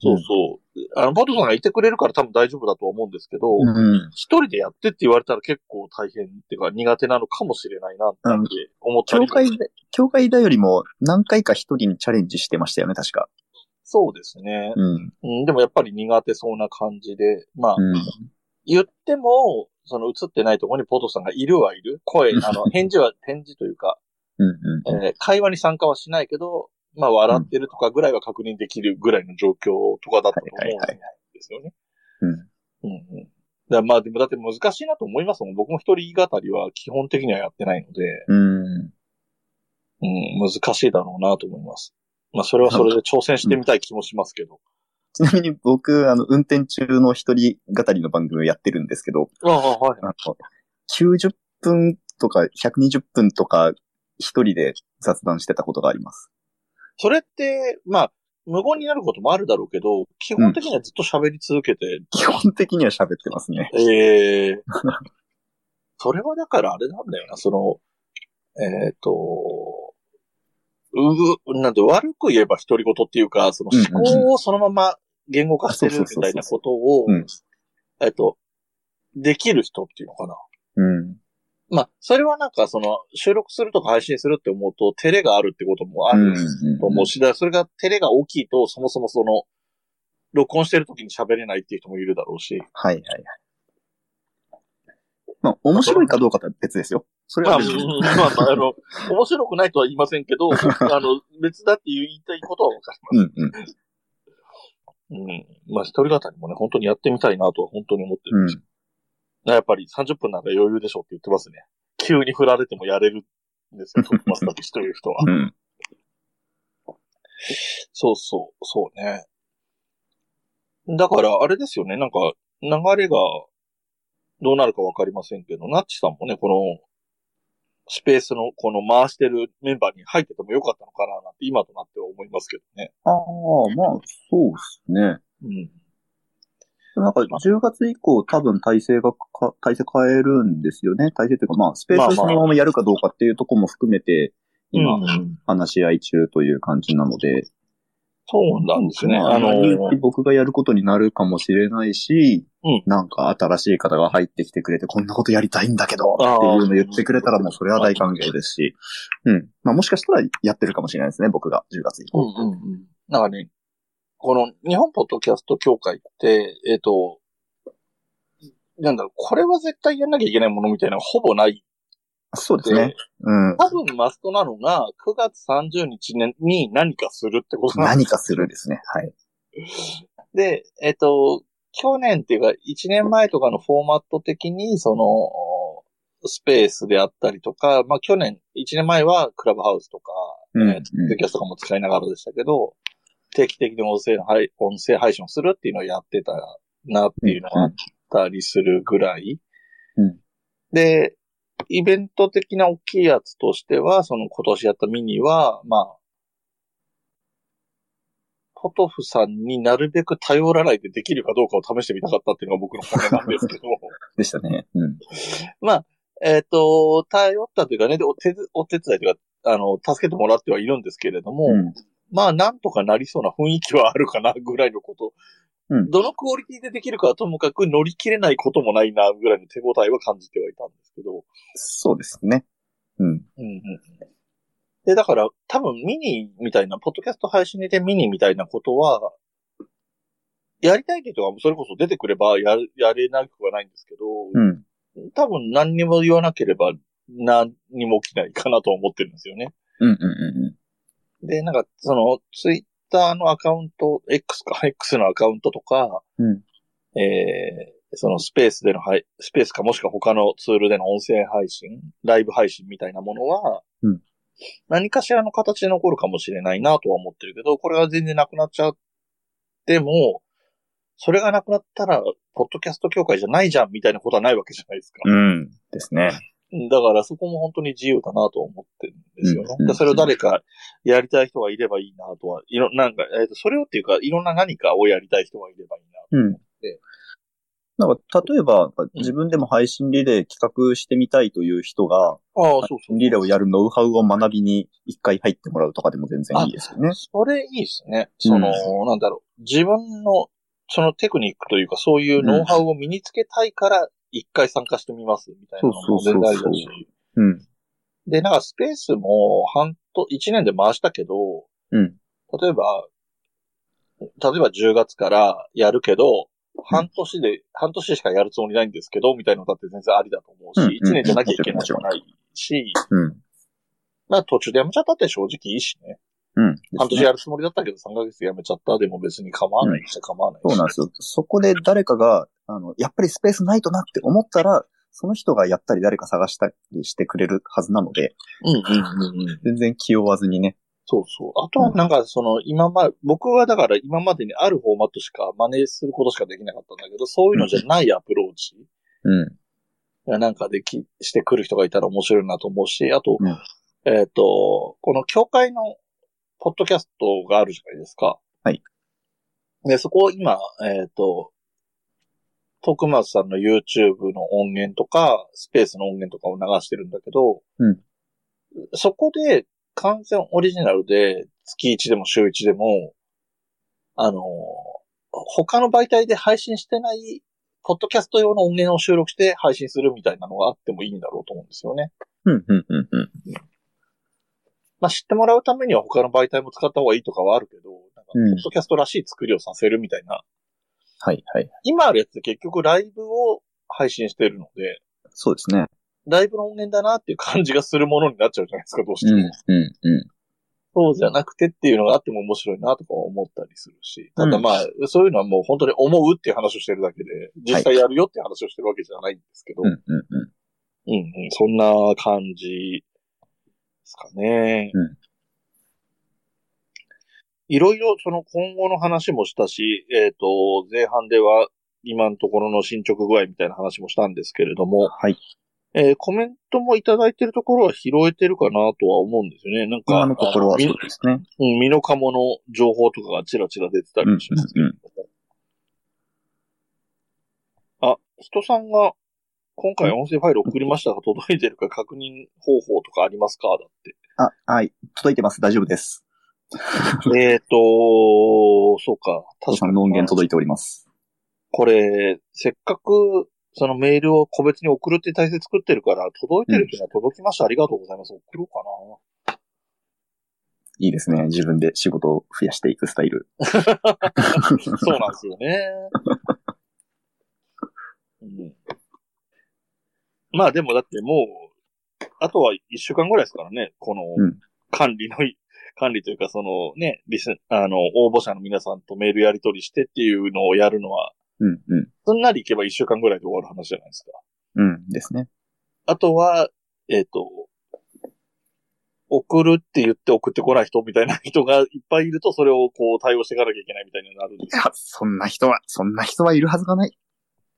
そうそう。あの、ポトさんがいてくれるから多分大丈夫だと思うんですけど、うん。一人でやってって言われたら結構大変っていうか苦手なのかもしれないなって思ったりも。教会で、教会だよりも何回か一人にチャレンジしてましたよね、確か。そうですね。うん。うん、でもやっぱり苦手そうな感じで、まあ、うん。言っても、その映ってないところにポトさんがいるはいる。声、あの、返事は、返事というか、うん。うん。えー会話に参加はしないけど、まあ笑ってるとかぐらいは確認できるぐらいの状況とかだったと思うんですよね。うん。うんうん。だまあでもだって難しいなと思いますもん。僕も一人語りは基本的にはやってないので、うん。うん、難しいだろうなと思います。まあそれはそれで挑戦してみたい気もしますけど。ちなみに僕、あの、運転中の一人語りの番組をやってるんですけど、ああ、はい。あの、90分とか120分とか一人で雑談してたことがあります。それって、まあ、無言になることもあるだろうけど、基本的にはずっと喋り続けて、基本的には喋ってますね。ええ それはだからあれなんだよな、その、えっ、と、う、なんて悪く言えば独り言っていうか、そのうんうんうん思考をそのまま言語化してるみたいなことをうん、えっと、できる人っていうのかな。うん。まあ、それはなんかその、収録するとか配信するって思うと、照れがあるってこともあると思うし、それが照れが大きいと、そもそもその、録音してる時に喋れないっていう人もいるだろうし。はいはいはい。まあ、面白いかどうかとは別ですよ。それまあ、は別に。まあ、まあ、あの、面白くないとは言いませんけど、あの、別だって言いたいことはわかります。うんうん。うん。まあ、一人語りもね、本当にやってみたいなとは本当に思ってるんですよ。やっぱり30分なんか余裕でしょって言ってますね。急に振られてもやれるんですよ、トップマスターと いう人は。うん。そうそう、そうね。だから、あれですよね、なんか、流れがどうなるかわかりませんけど、ナッチさんもね、この、スペースのこの回してるメンバーに入っててもよかったのかななんて今となっては思いますけどね。ああ、まあ、そうですね。うん。なんか、10月以降多分体制がか、体制変えるんですよね。体制というか、まあ、スペースそのままやるかどうかっていうところも含めて、今、うん話し合い中という感じなので、そうなんですね。あの僕がやることになるかもしれないし、うんなんか新しい方が入ってきてくれて、こんなことやりたいんだけど、っていうの言ってくれたらもうそれは大歓迎ですし、うん。まあもしかしたらやってるかもしれないですね、僕が10月以降。うんうんうん。なんかね、この日本ポッドキャスト協会って、えっ、と、なんだろう、これは絶対やんなきゃいけないものみたいなのがほぼないで、そうですね。うん。多分マストなのが、9月30日に何かするってことなん何かするですね。はい。で、えっ、と、去年っていうか、1年前とかのフォーマット的に、その、スペースであったりとか、まあ去年、1年前はクラブハウスとか、うんえーキャストとかも使いながらでしたけど、定期的に音声の配音声配信をするっていうのをやってたなっていうのがあったりするぐらい。うんで、イベント的な大きいやつとしては、その今年やったミニは、まあ、ポトフさんになるべく頼らないでできるかどうかを試してみたかったっていうのが僕の本音なんですけど、でしたね。うん。まあ、えっ、と、頼ったというかね、でお手、お手伝いというか、あの、助けてもらってはいるんですけれども、うんまあ、なんとかなりそうな雰囲気はあるかな、ぐらいのこと。うんどのクオリティでできるかはともかく乗り切れないこともないな、ぐらいの手応えは感じてはいたんですけど。そうですね。うん。うんうんうん。で、だから、多分ミニみたいな、ポッドキャスト配信でミニみたいなことは、やりたい人がそれこそ出てくればや、やれなくはないんですけど、うん。多分何にも言わなければ何にも起きないかなと思ってるんですよね。うんうんうんで、なんか、その、ツイッターのアカウント、X か、X のアカウントとか、うんえー、そのスペースでの配、スペースかもしくは他のツールでの音声配信、ライブ配信みたいなものは、うん何かしらの形で残るかもしれないなとは思ってるけど、これが全然なくなっちゃっても、それがなくなったら、ポッドキャスト協会じゃないじゃんみたいなことはないわけじゃないですか。うん。うん。ですね。だからそこも本当に自由だなと思ってるんですよね。うんでそれを誰かやりたい人がいればいいなとは、いろ、なんか、えっ、と、それをっていうか、いろんな何かをやりたい人がいればいいな。うん。なんか、例えば、自分でも配信リレー企画してみたいという人が、ああ、そうそう。リレーをやるノウハウを学びに一回入ってもらうとかでも全然いいですよね。それいいですね。その、なんだろう。自分のそのテクニックというか、そういうノウハウを身につけたいから、一回参加してみます、みたいなのも全然ありだし。うん。で、なんかスペースも半と、一年で回したけど、うん。例えば、例えば10月からやるけど、半年で、半年しかやるつもりないんですけど、みたいなのだって全然ありだと思ううんし、1年じゃなきゃいけないじゃないし、うん。まあ途中でやめちゃったって正直いいしね。うん。半年やるつもりだったけど3ヶ月でやめちゃったでも別に構わないっちゃ構わないし。そうなんですよ。そこで誰かが、あの、やっぱりスペースないとなって思ったら、その人がやったり誰か探したりしてくれるはずなので、うんうんうんうん。全然気負わずにね。そうそう。あとはなんかその今ま、僕はだから今までにあるフォーマットしか真似することしかできなかったんだけど、そういうのじゃないアプローチうん。がなんかでき、してくる人がいたら面白いなと思うし、あと、うんえっ、と、この教会のポッドキャストがあるじゃないですか。はい。で、そこを今、えっ、と、徳松さんの YouTube の音源とか、スペースの音源とかを流してるんだけど、うんそこで完全オリジナルで月1でも週1でも、あの、他の媒体で配信してない、ポッドキャスト用の音源を収録して配信するみたいなのがあってもいいんだろうと思うんですよね。うん、うん、うん、うん。まあ知ってもらうためには他の媒体も使った方がいいとかはあるけど、なんか、ポうんッドキャストらしい作りをさせるみたいな。はい、はい。今あるやつって結局ライブを配信してるので、そうですね。ライブの音源だなっていう感じがするものになっちゃうじゃないですか、どうしてうん、も。うん、うん。そうじゃなくてっていうのがあっても面白いなとか思ったりするし。ただうんまあ、そういうのはもう本当に思うっていう話をしてるだけで、実際やるよっていう話をしてるわけじゃないんですけど、うん、うん、うん。うんうん、そんな感じですかね。うんいろいろその今後の話もしたし、えっ、と、前半では今のところの進捗具合みたいな話もしたんですけれども、はい。えーコメントもいただいてるところは拾えてるかなとは思うんですよね。なんか、今のところはそうですね。うん、身の鴨の情報とかがちらちら出てたりしますけれども。あ、人さんが、今回音声ファイル送りましたが届いてるか確認方法とかありますか？だって。あ、はい。届いてます。大丈夫です。えっと、そうか。父さんの音源届いております。これ、せっかく、そのメールを個別に送るって体制作ってるから、届いてる人には届きました。ありがとうございます。送ろうかな。いいですね。自分で仕事を増やしていくスタイル。そうなんですよね。うん、まあでもだってもう、あとは一週間ぐらいですからね、このうん管理の、管理というかそのね、リス、あの、応募者の皆さんとメールやり取りしてっていうのをやるのは、うん、うん。すんなりいけば一週間ぐらいで終わる話じゃないですか。うんですね。あとは、えっ、と、送るって言って送ってこない人みたいな人がいっぱいいると、それをこう対応していかなきゃいけないみたいになるんですよ。いや、そんな人は、そんな人はいるはずがない。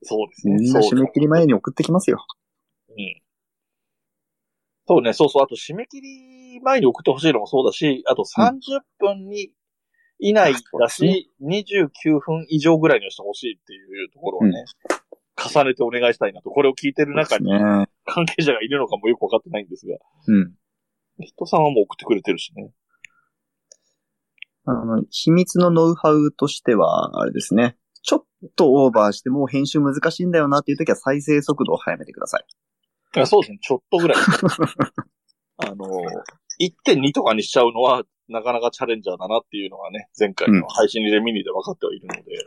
そうですね。みんな締め切り前に送ってきますよ。うん。そうね、そうそう。あと、締め切り前に送ってほしいのもそうだし、あと30分に、以内だあそうでし、29分以上ぐらいにしてほしいっていうところをね、重ねてお願いしたいなと。これを聞いてる中にね。関係者がいるのかもよくわかってないんですが、うん。人さんはもう送ってくれてるしね。あの、秘密のノウハウとしては、あれですね。ちょっとオーバーしてもう編集難しいんだよなっていう時は再生速度を速めてください。あそうですね、ちょっとぐらい。あの、1.2とかにしちゃうのは、なかなかチャレンジャーだなっていうのがね、前回の配信リレーミニで分かってはいるので、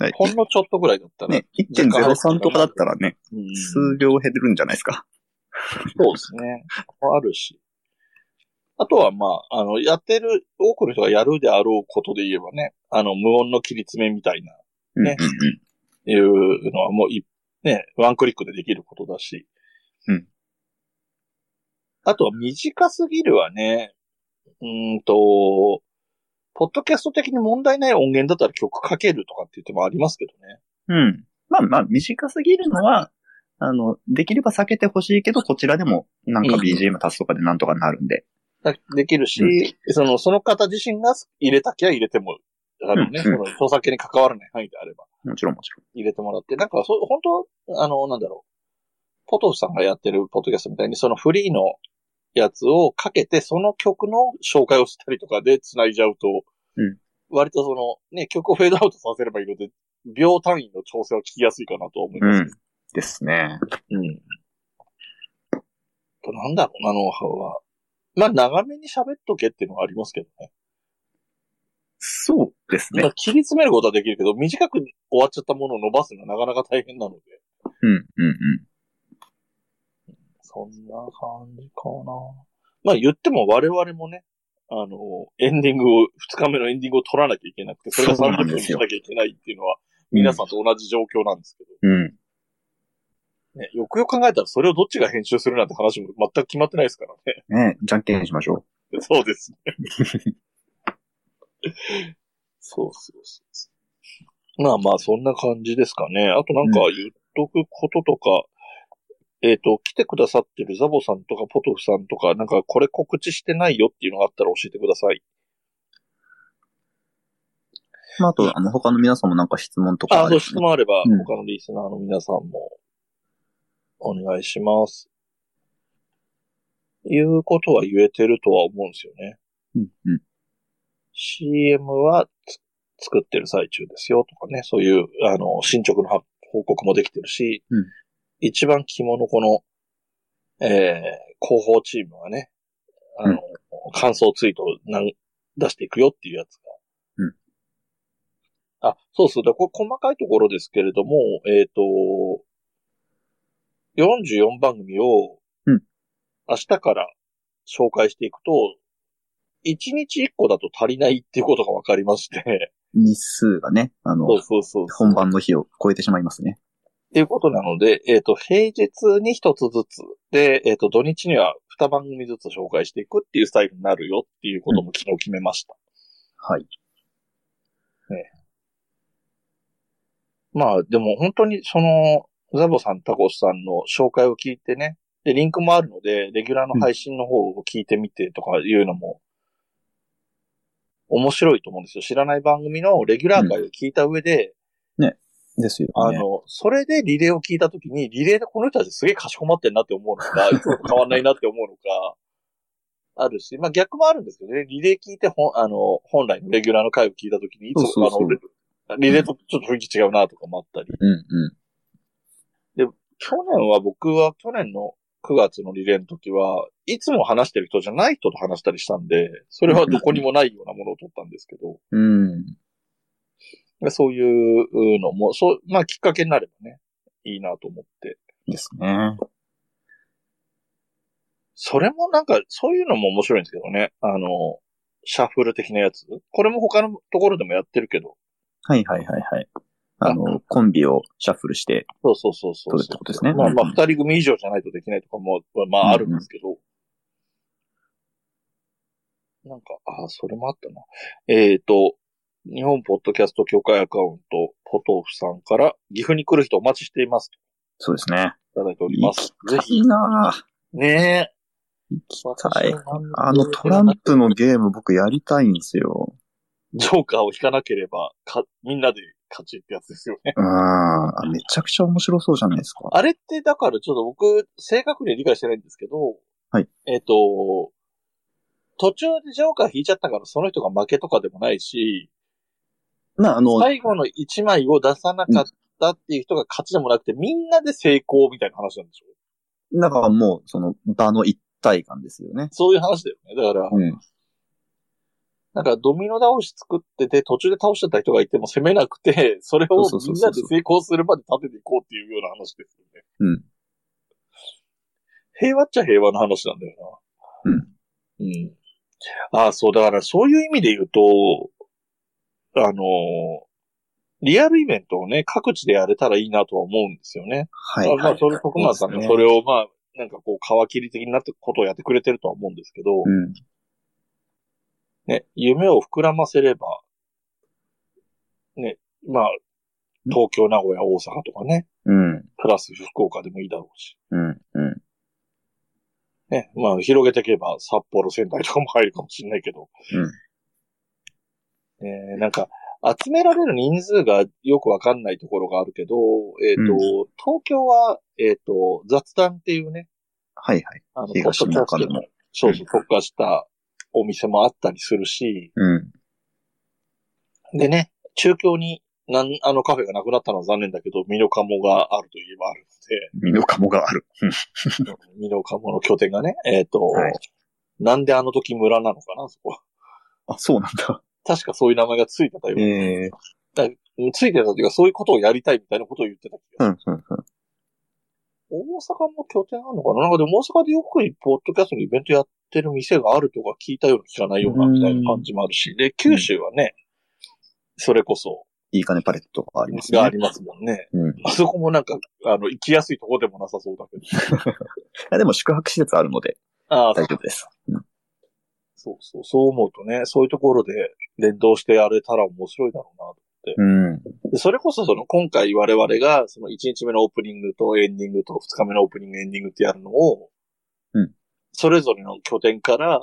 はい。ほんのちょっとぐらいだったら、ね、1.03とかだったらね、うん、数秒減るんじゃないですか。そうですね。あるし。あとは、まあ、あの、やってる、多くの人がやるであろうことで言えばね、あの、無音の切り詰めみたいな、ねうんうんうんいうのはもうい、ね、ワンクリックでできることだし。うん。あとは短すぎるはね、うーんと、ポッドキャスト的に問題ない音源だったら曲かけるとかって言ってもありますけどね。うん。まあまあ、短すぎるのは、あの、できれば避けてほしいけど、こちらでもなんかうん BGM 足すとかでなんとかなるんで。だできるし、その、その方自身が入れたきゃ入れても、あのね、うんその、著作権に関わらない範囲であればもちろんもちろん。入れてもらって、なんか、そう、本当あの、なんだろう、ポトフさんがやってるポッドキャストみたいに、そのフリーのやつをかけて、その曲の紹介をしたりとかで繋いじゃうと、うん割とその、ね、曲をフェードアウトさせればいいので、秒単位の調整は聞きやすいかなとは思います。うん。ですね。うん。となんだろうな、ノウハウは。まあ、長めに喋っとけっていうのがありますけどね。そうですねまあ、。切り詰めることはできるけど、短く終わっちゃったものを伸ばすのはなかなか大変なので。うん、うん、うん。そんな感じかな。まあ言っても我々もね、あの、エンディングを、二日目のエンディングを取らなきゃいけなくて、それがそうな30分んですよにしなきゃいけないっていうのは、皆さんと同じ状況なんですけど、うん。ね、よくよく考えたらそれをどっちが編集するなんて話も全く決まってないですからね。ねじゃんけんしましょそうですね。そうそうそう。まあまあ、そんな感じですかね。あとなんか言っとくこととか、えっ、と、来てくださってるザボさんとかポトフさんとか、なんかこれ告知してないよっていうのがあったら教えてください。う。まあ、あと、あの、他の皆さんもなんか質問とかあ、そう、れば質問あれば、うん他のリスナーの皆さんも、お願いします。いうことは言えてるとは思うんですよね。うん、うん。CM はつ作ってる最中ですよとかね、そういう、あの、進捗のは報告もできてるし、うん一番肝のこの、えー、広報チームがね、あの、感想ツイートをなん出していくよっていうやつが。うんあ、そうそう。だこれ細かいところですけれども、えっ、と、44番組を、うん明日から紹介していくと、1日1個だと足りないっていうことが分かりまして、日数がね、あの、そうそうそう。本番の日を超えてしまいますね。っていうことなので、えっ、と、平日に一つずつ、で、えっ、と、土日には二番組ずつ紹介していくっていうスタイルになるよっていうことも昨日決めました。はい。まあ、でも本当にその、ザボさん、タコスさんの紹介を聞いてね、で、リンクもあるので、レギュラーの配信の方を聞いてみてとかいうのも、面白いと思うんですよ。知らない番組のレギュラー会を聞いた上で、ですよね。あの、それでリレーを聞いたときに、リレーでこの人たちすげえかしこまってんなって思うのか、いつもと変わんないなって思うのか、あるし、まあ逆もあるんですけどね、リレー聞いてほん、あの、本来のレギュラーの回を聞いたときに、いつもあの、リレーとちょっと雰囲気違うなとかもあったり。うん、うん。去年は僕は去年の9月のリレーの時は、いつも話してる人じゃない人と話したりしたんで、それはどこにもないようなものを取ったんですけど、うん。そういうのも、そう、まあきっかけになればね、いいなと思って。ですね。それもなんか、そういうのも面白いんですけどね。あの、シャッフル的なやつ。これも他のところでもやってるけど。はいはいはいはい。あの、コンビをシャッフルして、そうそうそうそうそういうことですねまあまあ、うん二人組以上じゃないとできないとかも、まああるんですけど。なんか、ああ、それもあったな。えっ、と、日本ポッドキャスト協会アカウント、ポトフさんから、岐阜に来る人お待ちしています。そうですね。といただいております。ぜひ、いいなぁ。ねえ。行きたい。あのトランプのゲーム僕やりたいんですよ。ジョーカーを引かなければ、か、みんなで勝ちってやつですよね。うん。あめちゃくちゃ面白そうじゃないですか。あれって、だからちょっと僕、正確には理解してないんですけど、はい。えっ、と、途中でジョーカー引いちゃったからその人が負けとかでもないし、まあ、あの、最後の1枚を出さなかったっていう人が勝ちでもなくて、みんなで成功みたいな話なんでしょ？だからもう、その場の一体感ですよね。そういう話だよね。だから、うん。なんかドミノ倒し作ってて、途中で倒しちゃった人がいても攻めなくて、それをみんなで成功するまで立てていこうっていうような話ですよね。うん。平和っちゃ平和の話なんだよな。うん。うん。ああ、そう、だからそういう意味で言うと、あのリアルイベントをね、各地でやれたらいいなとは思うんですよね。はい、まあ、まあはい。それ、徳松さんがそれを、まあ、なんかこう、皮切り的になったことをやってくれてるとは思うんですけど、うん。ね、夢を膨らませれば、ね、まあ、東京、名古屋、大阪とかね、うん。プラス福岡でもいいだろうし、うん。うん。ね、まあ、広げていけば札幌、仙台とかも入るかもしれないけど、うん。ね、なんか、集められる人数がよくわかんないところがあるけど、えっ、と、う東京は、えっ、と、雑談っていうね、はいはい。あの、東の中野も。そうそう、特化したお店もあったりするし、うん。でね、中京に、なん、あのカフェがなくなったのは残念だけど、ミノカモがあるといえばある身の鴨がある。うんので、ミノカモの拠点がね、えっ、と、はいなんであの時村なのかな、そこ。あ、そうなんだ。確かそういう名前がついてたような。ええついてたというか、そういうことをやりたいみたいなことを言ってた気がする。うん、うん、うん。大阪も拠点あるのかな？なんかでも大阪でよくポッドキャストのイベントやってる店があるとか聞いたような聞かないようなみたいな感じもあるし、で、九州はね、それこそ、いい金パレットがありますね。がありますもんね。うん。あそこもなんか、あの、行きやすいとこでもなさそうだけど。あでも宿泊施設あるのでああ、大丈夫です。うんそうそう、そう思うとね、そういうところで連動してやれたら面白いだろうなと。うん。で、それこそその今回我々がその1日目のオープニングとエンディングと2日目のオープニングエンディングってやるのを、うんそれぞれの拠点から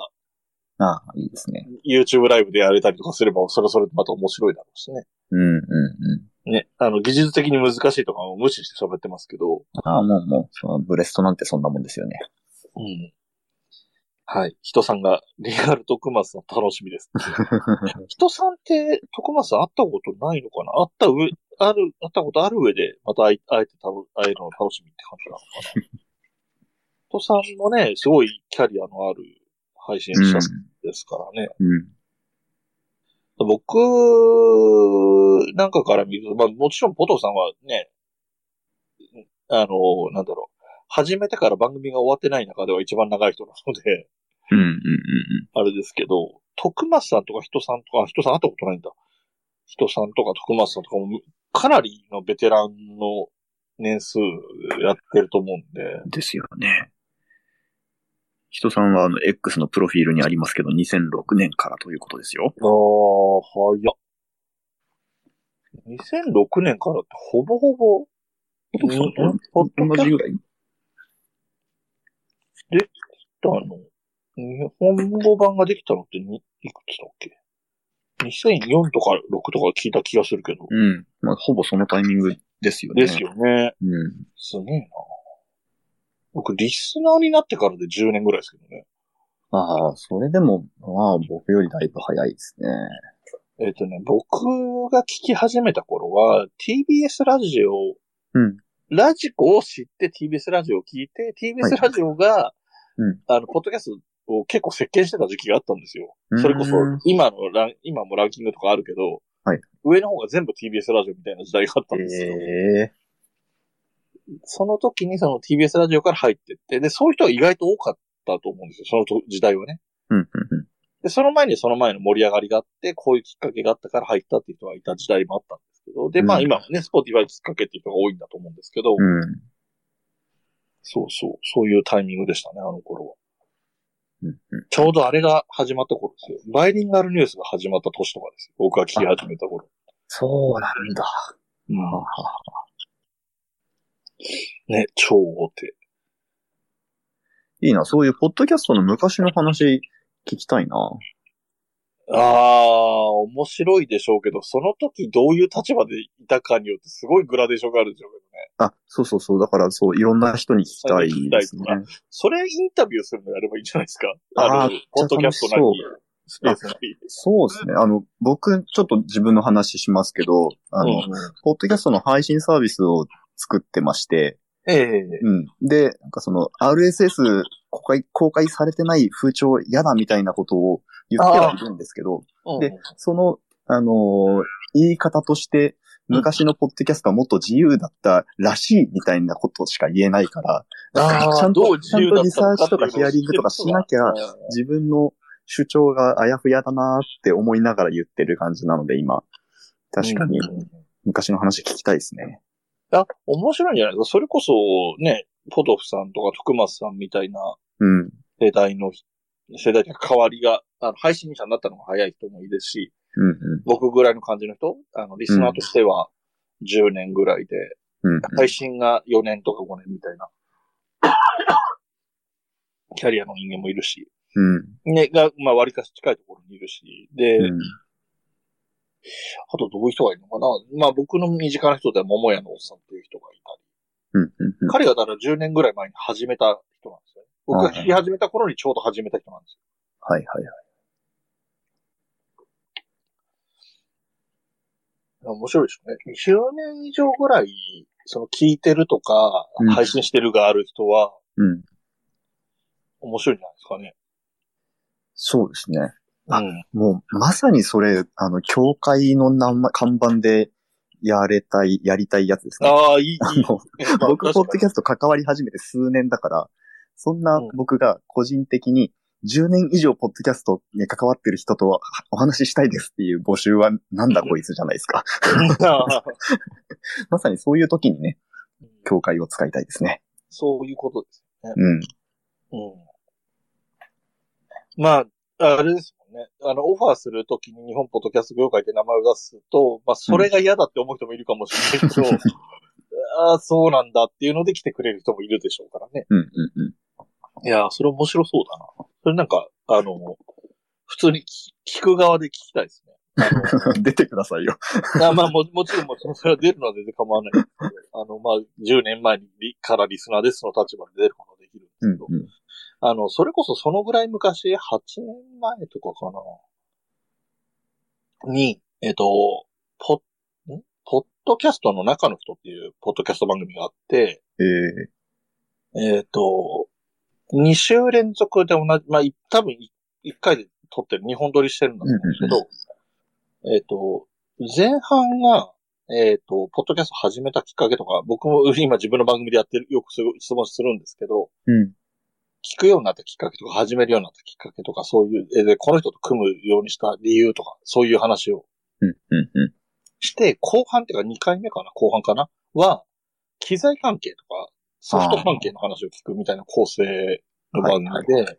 ああ、いいですね。YouTube ライブでやれたりとかすれば、それそれでまた面白いだろうしね。うん、うん、うん。ね。あの、技術的に難しいとかを無視して喋ってますけど、ああ、もう、もう、そのブレストなんてそんなもんですよね。うん。はい。人さんが、リアル徳松さん楽しみです。人さんって、徳松さん会ったことないのかな？会った上、ある、会ったことある上で、また会えて会えるの楽しみって感じなのかな？人さんもね、すごいキャリアのある配信者ですからね。うん。うん。僕なんかから見ると、まあもちろんポトさんはね、あの、なんだろう、始めてから番組が終わってない中では一番長い人なので、うん、うん、うん。あれですけど、徳松さんとか人さんとか、人さん会ったことないんだ。人さんとか徳松さんとかも、かなりのベテランの年数やってると思うんで、ですよね。人さんは、あの、X のプロフィールにありますけど、2006年からということですよ。ああ、早っ。2006年からってほぼほぼ、同じぐらい？トあの、日本語版ができたのってにいくつだっけ ?2004 とか6とか聞いた気がするけど。うん。まあ、ほぼそのタイミングですよね。です。よね。うん。すげえな。僕、リスナーになってからで10年ぐらいですけどね。ああ、それでも、まあ、僕よりだいぶ早いですね。えっ、とね、僕が聞き始めた頃は、TBS ラジオ、うん。ラジコを知って TBS ラジオを聞いて、TBS ラジオが、うんあの、ポッドキャストを結構席巻してた時期があったんですよ。うんそれこそ、今のラン、今もランキングとかあるけど、はい上の方が全部 TBS ラジオみたいな時代があったんですよ。ええその時にその TBS ラジオから入ってって、で、そういう人が意外と多かったと思うんですよ。そのと時代はね。うん、うん、うん。で、その前にその前の盛り上がりがあって、こういうきっかけがあったから入ったっていう人がいた時代もあったんですけど、で、まあうん今はね、スポティファイきっかけっていう人が多いんだと思うんですけど、うん。そうそう、そういうタイミングでしたね、あの頃は。うん、うん。ちょうどあれが始まった頃ですよ。バイリンガルニュースが始まった年とかですよ。僕が聞き始めた頃。そうなんだ。うんははね、超大手。いいな、そういうポッドキャストの昔の話聞きたいな。ああ、面白いでしょうけど、その時どういう立場でいたかによってすごいグラデーションがあるでしょうけどね。あ、そうそうそう。だからそう、いろんな人に聞きたいですね。それインタビューするのやればいいんじゃないですか。あーあの、ポッドキャストなりスペースなり。そうですね。あの、僕、ちょっと自分の話しますけど、あの、うんポッドキャストの配信サービスを作ってまして、ええ。うん。で、なんかその RSS 公開、公開されてない風潮嫌だみたいなことを言ってはいるんですけど、うんで、その、あのー言い方として、昔のポッドキャストはもっと自由だったらしいみたいなことしか言えないから、あーちゃんと、ちゃんとリサーチとかヒアリングとかしなきゃ、自分の主張があやふやだなって思いながら言ってる感じなので、今。確かに。うん。昔の話聞きたいですね。あ、面白いんじゃない？ですか。それこそね、ポトフさんとか徳松さんみたいなうん。世代の、世代的変わりが、あの、配信者になったのが早い人もいいですし、うんうん。僕ぐらいの感じの人、あの、リスナーとしては10年ぐらいで、うん。配信が4年とか5年みたいな、キャリアの人間もいるし、うん。ね、が、まあ割かし近いところにいるし、で、うん。あとどういう人がいるのかな？まあ僕の身近な人では桃屋のおっさんっていう人がいたり、うん。うん。うん彼がだから10年ぐらい前に始めた人なんですよね。僕が聞き始めた頃にちょうど始めた人なんですよ。はいはいはい。面白いでしょうね。20年以上ぐらい、その聞いてるとかうん、配信してるがある人は、うん。面白いんじゃないですかね。そうですね。あうん。もう、まさにそれ、あの、教会の看板でやれたい、やりたいやつですね。ああ、いい。あの まあ僕、ポッドキャススト関わり始めて数年だから、そんなうん僕が個人的に10年以上ポッドキャストに関わってる人とはお話ししたいですっていう募集はなんだこいつじゃないですか。ト。まさにそういう時にね、教会を使いたいですね。そういうことですよね。うん。うん。まあ、あれですね。あの、オファーするときに日本ポッドキャスト業界って名前を出すと、まあ、それが嫌だって思う人もいるかもしれないけど、ああ、そうなんだっていうので来てくれる人もいるでしょうからね。うん、うん、うん。いやー、それ面白そうだな。それなんか、あの、普通に聞聞く側で聞きたいですね。出てくださいよ。あまあも、もちろん、もちろん、それは出るのは全然構わないですけど、あの、まあ、10年前にリからリスナーですの立場で出ることができるんですけど、うん、うん。あの、それこそそのぐらい昔、8年前とかかな、に、えっ、と、ポッ、ん？ポッドキャストの中の人っていうポッドキャスト番組があって、えええっ、と、2週連続で同じ、まあ、い多分1回で撮ってる、2本撮りしてるんだと思うんですけど、えっ、と、前半が、えっ、と、ポッドキャスト始めたきっかけとか、僕も今自分の番組でやってる、よく質問するんですけど、うん。聞くようになったきっかけとか、始めるようになったきっかけとか、そういう、えーで、この人と組むようにした理由とか、そういう話をうん、うん、うん。して、後半っていうか2回目かな後半かなは、機材関係とか、ソフト関係の話を聞くみたいな構成の番組で、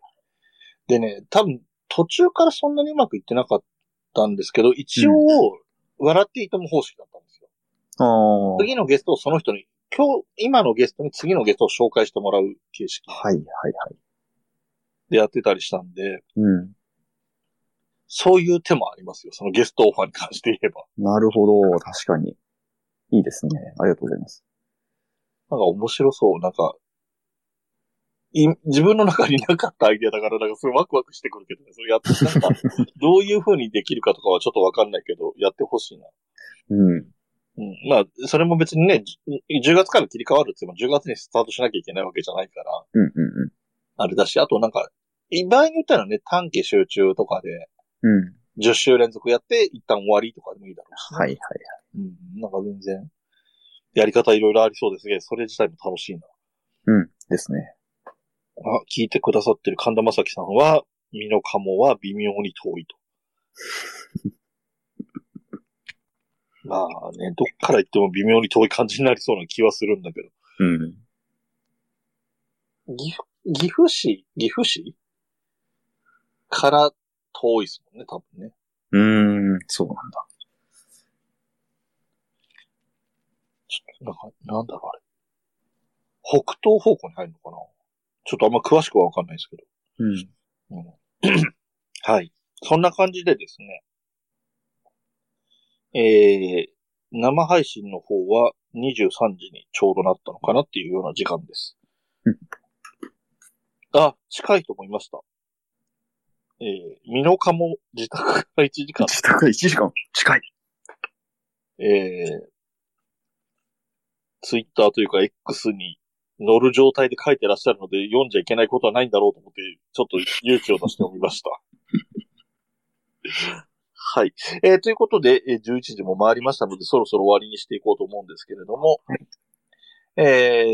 でね、多分途中からそんなにうまくいってなかったんですけど、一応、笑っていても方式だったんですよ。次のゲストをその人に、今日、今のゲストに次のゲストを紹介してもらう形式はい、はい、はい。でやってたりしたんで、うん。そういう手もありますよ。そのゲストオファーに関して言えば。なるほど。確かに。いいですね。ありがとうございます。なんか面白そう。なんか、い自分の中になかったアイデアだから、なんかすごいワクワクしてくるけどね。それやって、なんか、どういう風にできるかとかはちょっとわかんないけど、やってほしいな。うん。うん。まあ、それも別にね、じゅ10月から切り替わるって言っても10月にスタートしなきゃいけないわけじゃないから、うん、うん、あれだし、あとなんか、場合によったらね、短期集中とかで、うん。うん。10週連続やって、一旦終わりとかでもいいだろうしね、はい、はい。うん。なんか全然、やり方いろいろありそうですげそれ自体も楽しいな。うん。ですね。あ、聞いてくださってる神田正輝さんは、身の鴨は微妙に遠いと。まあね、どっから行っても微妙に遠い感じになりそうな気はするんだけど。うん。岐阜、岐阜市？岐阜市？から遠いですもんね、多分ね。うーん、そうなんだ。なんか、なんだろうあれ。北東方向に入るのかな？ちょっとあんま詳しくはわかんないですけど。うん。うん はい。そんな感じでですね。えー、生配信の方は23時にちょうどなったのかなっていうような時間ですうん。あ、近いと思いました。えー、美濃加も自宅から1時間。自宅が1時間？近い。えー、ツイッターというか X に乗る状態で書いてらっしゃるので読んじゃいけないことはないんだろうと思って、ちょっと勇気を出して読みました。はい。えーということで、えー11時も回りましたので、そろそろ終わりにしていこうと思うんですけれども、え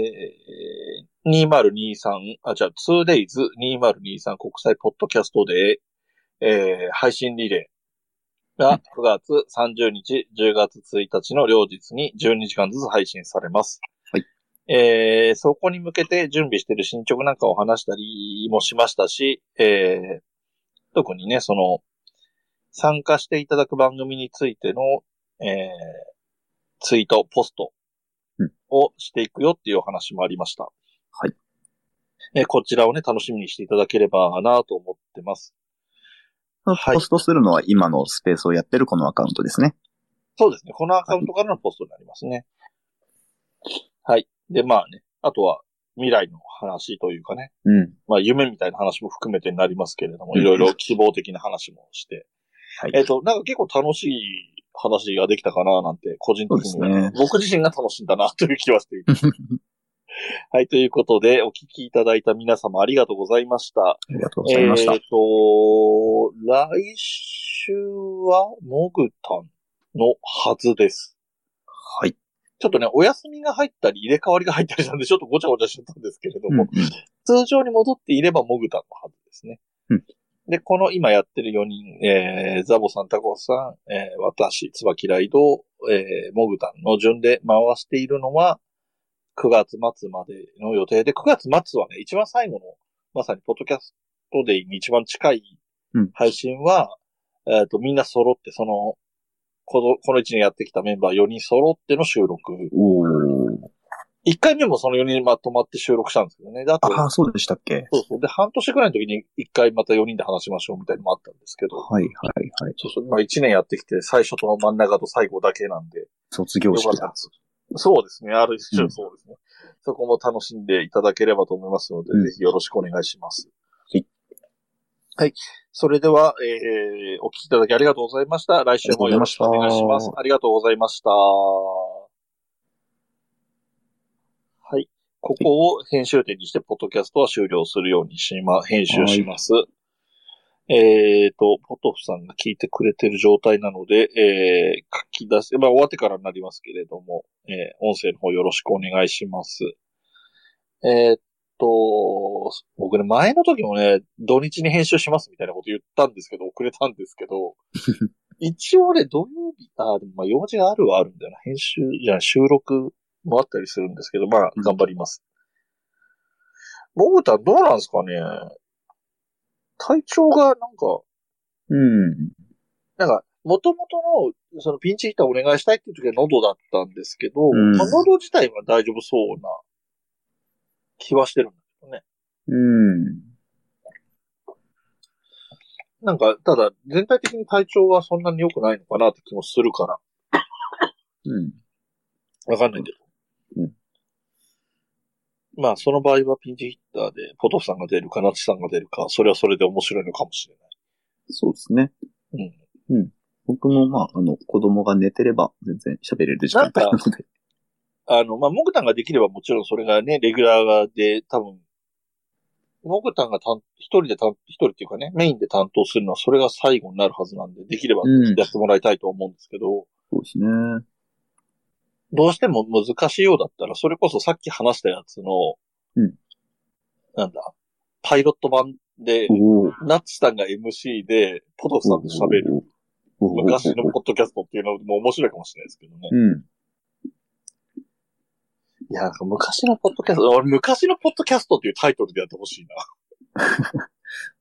ー、2023、あ、じゃあ 2days2023 国際ポッドキャストで、えー配信リレーが9月30日、10月1日の両日に12時間ずつ配信されます。はい。えー、そこに向けて準備している進捗なんかを話したりもしましたし、えー、特にね、その、参加していただく番組についての、えー、ツイート、ポストうんをしていくよっていうお話もありました。はい。えーこちらをね、楽しみにしていただければなと思ってます。はいポストするのは今のスペースをやってるこのアカウントですね。そうですね。このアカウントからのポストになりますね。はい。で、まあね、あとは未来の話というかね、うん。まあ夢みたいな話も含めてになりますけれども、うんいろいろ希望的な話もして。はいえっ、と、なんか結構楽しい話ができたかななんて、個人的にね僕自身が楽しんだなという気はしています。はい、ということで、お聞きいただいた皆様ありがとうございました。ありがとうございました。えっ、と、来週は、モグタンのはずです。はい。ちょっとね、お休みが入ったり入れ替わりが入ったりしたんで、ちょっとごちゃごちゃしちゃったんですけれども、うんうん通常に戻っていればモグタンのはずですね。うんで、この今やってる4人、えー、ザボさん、タコさん、えー、私、つばきらいど、えー、モグタンの順で回しているのは、9月末までの予定で、9月末はね、一番最後の、まさにポッドキャストデイに一番近いうん配信は、えっ、と、みんな揃って、その、この、この1年やってきたメンバー4人揃っての収録。おー。1回目もその4人まとまって収録したんですけどね。で、あと、ああ、そうでしたっけ？そうそう。で、半年くらいの時に1回また4人で話しましょうみたいなのもあったんですけど。はいはいはい。そうそう。まあ1年やってきて、最初と真ん中と最後だけなんで。卒業式だそうですね。あるう種んそうですね。そこも楽しんでいただければと思いますので、うんぜひよろしくお願いします。はい。はい。それでは、えー、お聞きいただきありがとうございました。来週もよろしくお願いします。ありがとうございました。はい。ここを編集点にして、ポッドキャストは終了するようにしま、編集します。えーと、ポトフさんが聞いてくれてる状態なので、えー、書き出す、まあ終わってからになりますけれども、えー、音声の方よろしくお願いします。えーっと、僕ね、前の時もね、土日に編集しますみたいなこと言ったんですけど、遅れたんですけど、一応ね、土曜日、あ、でもまあ用事があるはあるんだよな。編集、じゃあ収録もあったりするんですけど、まあ、頑張ります。モグタンどうなんですかね？体調がなんか、うん。なんか、元々の、そのピンチヒッターお願いしたいっていう時は喉だったんですけど、うんまあ喉自体は大丈夫そうな気はしてるんだけどね。うん。なんか、ただ、全体的に体調はそんなに良くないのかなって気もするから、うん。わかんないけど。うんまあ、その場合はピンチヒッターで、ポトフさんが出るか、ナチさんが出るか、それはそれで面白いのかもしれない。そうですね。うん。僕もまあ、あの、子供が寝てれば全然喋れる時間帯なので。あの、まあ、モグタンができればもちろんそれがね、レギュラーで多分、モグタンが担一人で担、一人っていうかね、メインで担当するのはそれが最後になるはずなんで、できればうんやってもらいたいと思うんですけど、そうですね。どうしても難しいようだったら、それこそさっき話したやつの、うんなんだ、パイロット版で、ナッチさんが MC で、ポトフさんと喋る。昔のポッドキャストっていうのも面白いかもしれないですけどね。うん。いや、昔のポッドキャスト、俺昔のポッドキャストっていうタイトルでやってほしいな。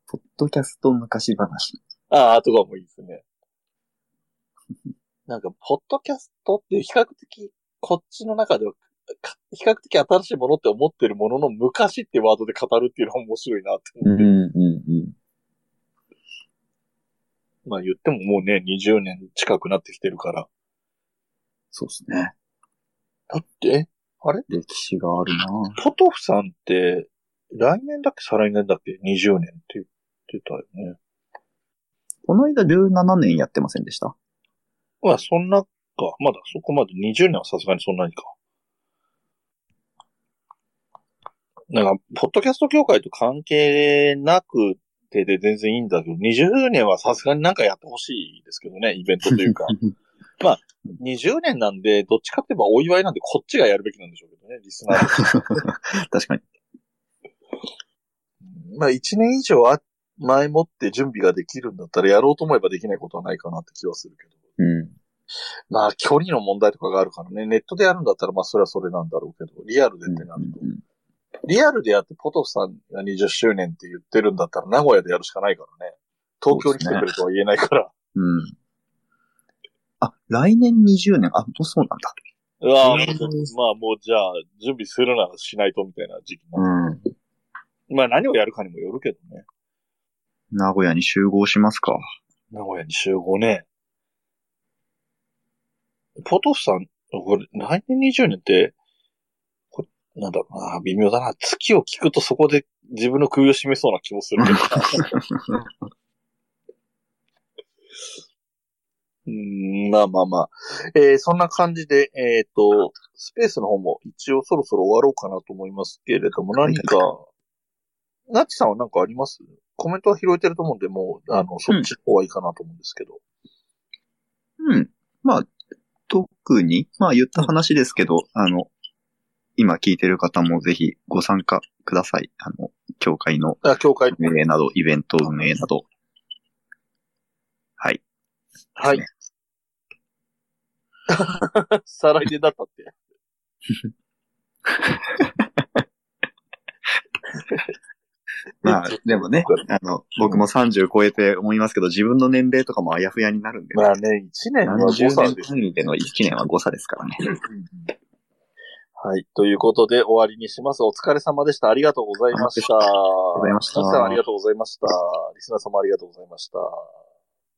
ポッドキャスト昔話。ああ、とかもいいですね。なんか、ポッドキャストって比較的、こっちの中では、か比較的新しいものって思ってるものの昔ってワードで語るっていうのは面白いなって思って。うん、うん、うん。まあ言ってももうね、20年近くなってきてるから。そうですね。だって、えあれ？歴史があるなポトフさんって、来年だっけ？再来年だっけ ?20 年って言ってたよね。この間17年やってませんでした？まあそんなか。まだそこまで20年はさすがにそんなにか。なんか、ポッドキャスト協会と関係なくてで全然いいんだけど、20年はさすがになんかやってほしいですけどね、イベントというか。20年なんで、どっちかって言えばお祝いなんでこっちがやるべきなんでしょうけどね、リスナー 確かに。まあ1年以上あ前もって準備ができるんだったらやろうと思えばできないことはないかなって気はするけど。うん。まあ距離の問題とかがあるからね、ネットでやるんだったらまあそれはそれなんだろうけど、リアルでってなると。うんリアルでやってポトフさんが20周年って言ってるんだったら名古屋でやるしかないからね。東京に来てくれとは言えないから。うん。あ、来年20年？あ、もうそうなんだ。うわぁ、うんまあもうじゃあ準備するならしないとみたいな時期になるうん。まあ何をやるかにもよるけどね。名古屋に集合しますか。名古屋に集合ね。ポトフさん、これ、来年20年って、これ、なんだろうな、微妙だな。月を聞くとそこで自分の首を絞めそうな気もするけどな。うーん、まあまあまあ。えー、そんな感じで、えっ、と、スペースの方も一応そろそろ終わろうかなと思いますけれども、何か、ナッチさんは何かあります？コメントは拾えてると思うんで、もう、あの、そっちの方がいいかなと思うんですけど。うん。まあ、特に、まあ言った話ですけど、あの、今聞いてる方もぜひご参加ください。あの、協会のあ、教会。運営など、イベント運営など。はい。はいで。再来年だったって。まあ、でもね、あの、僕も30超えて思いますけど、自分の年齢とかもあやふやになるんで、まあね、1年は何十誤差年です。単位での1年は誤差ですからね。はい。ということで終わりにします。お疲れ様でした。ありがとうございました。ありがとうございました皆さんありがとうございました。リスナー様ありがとうございました。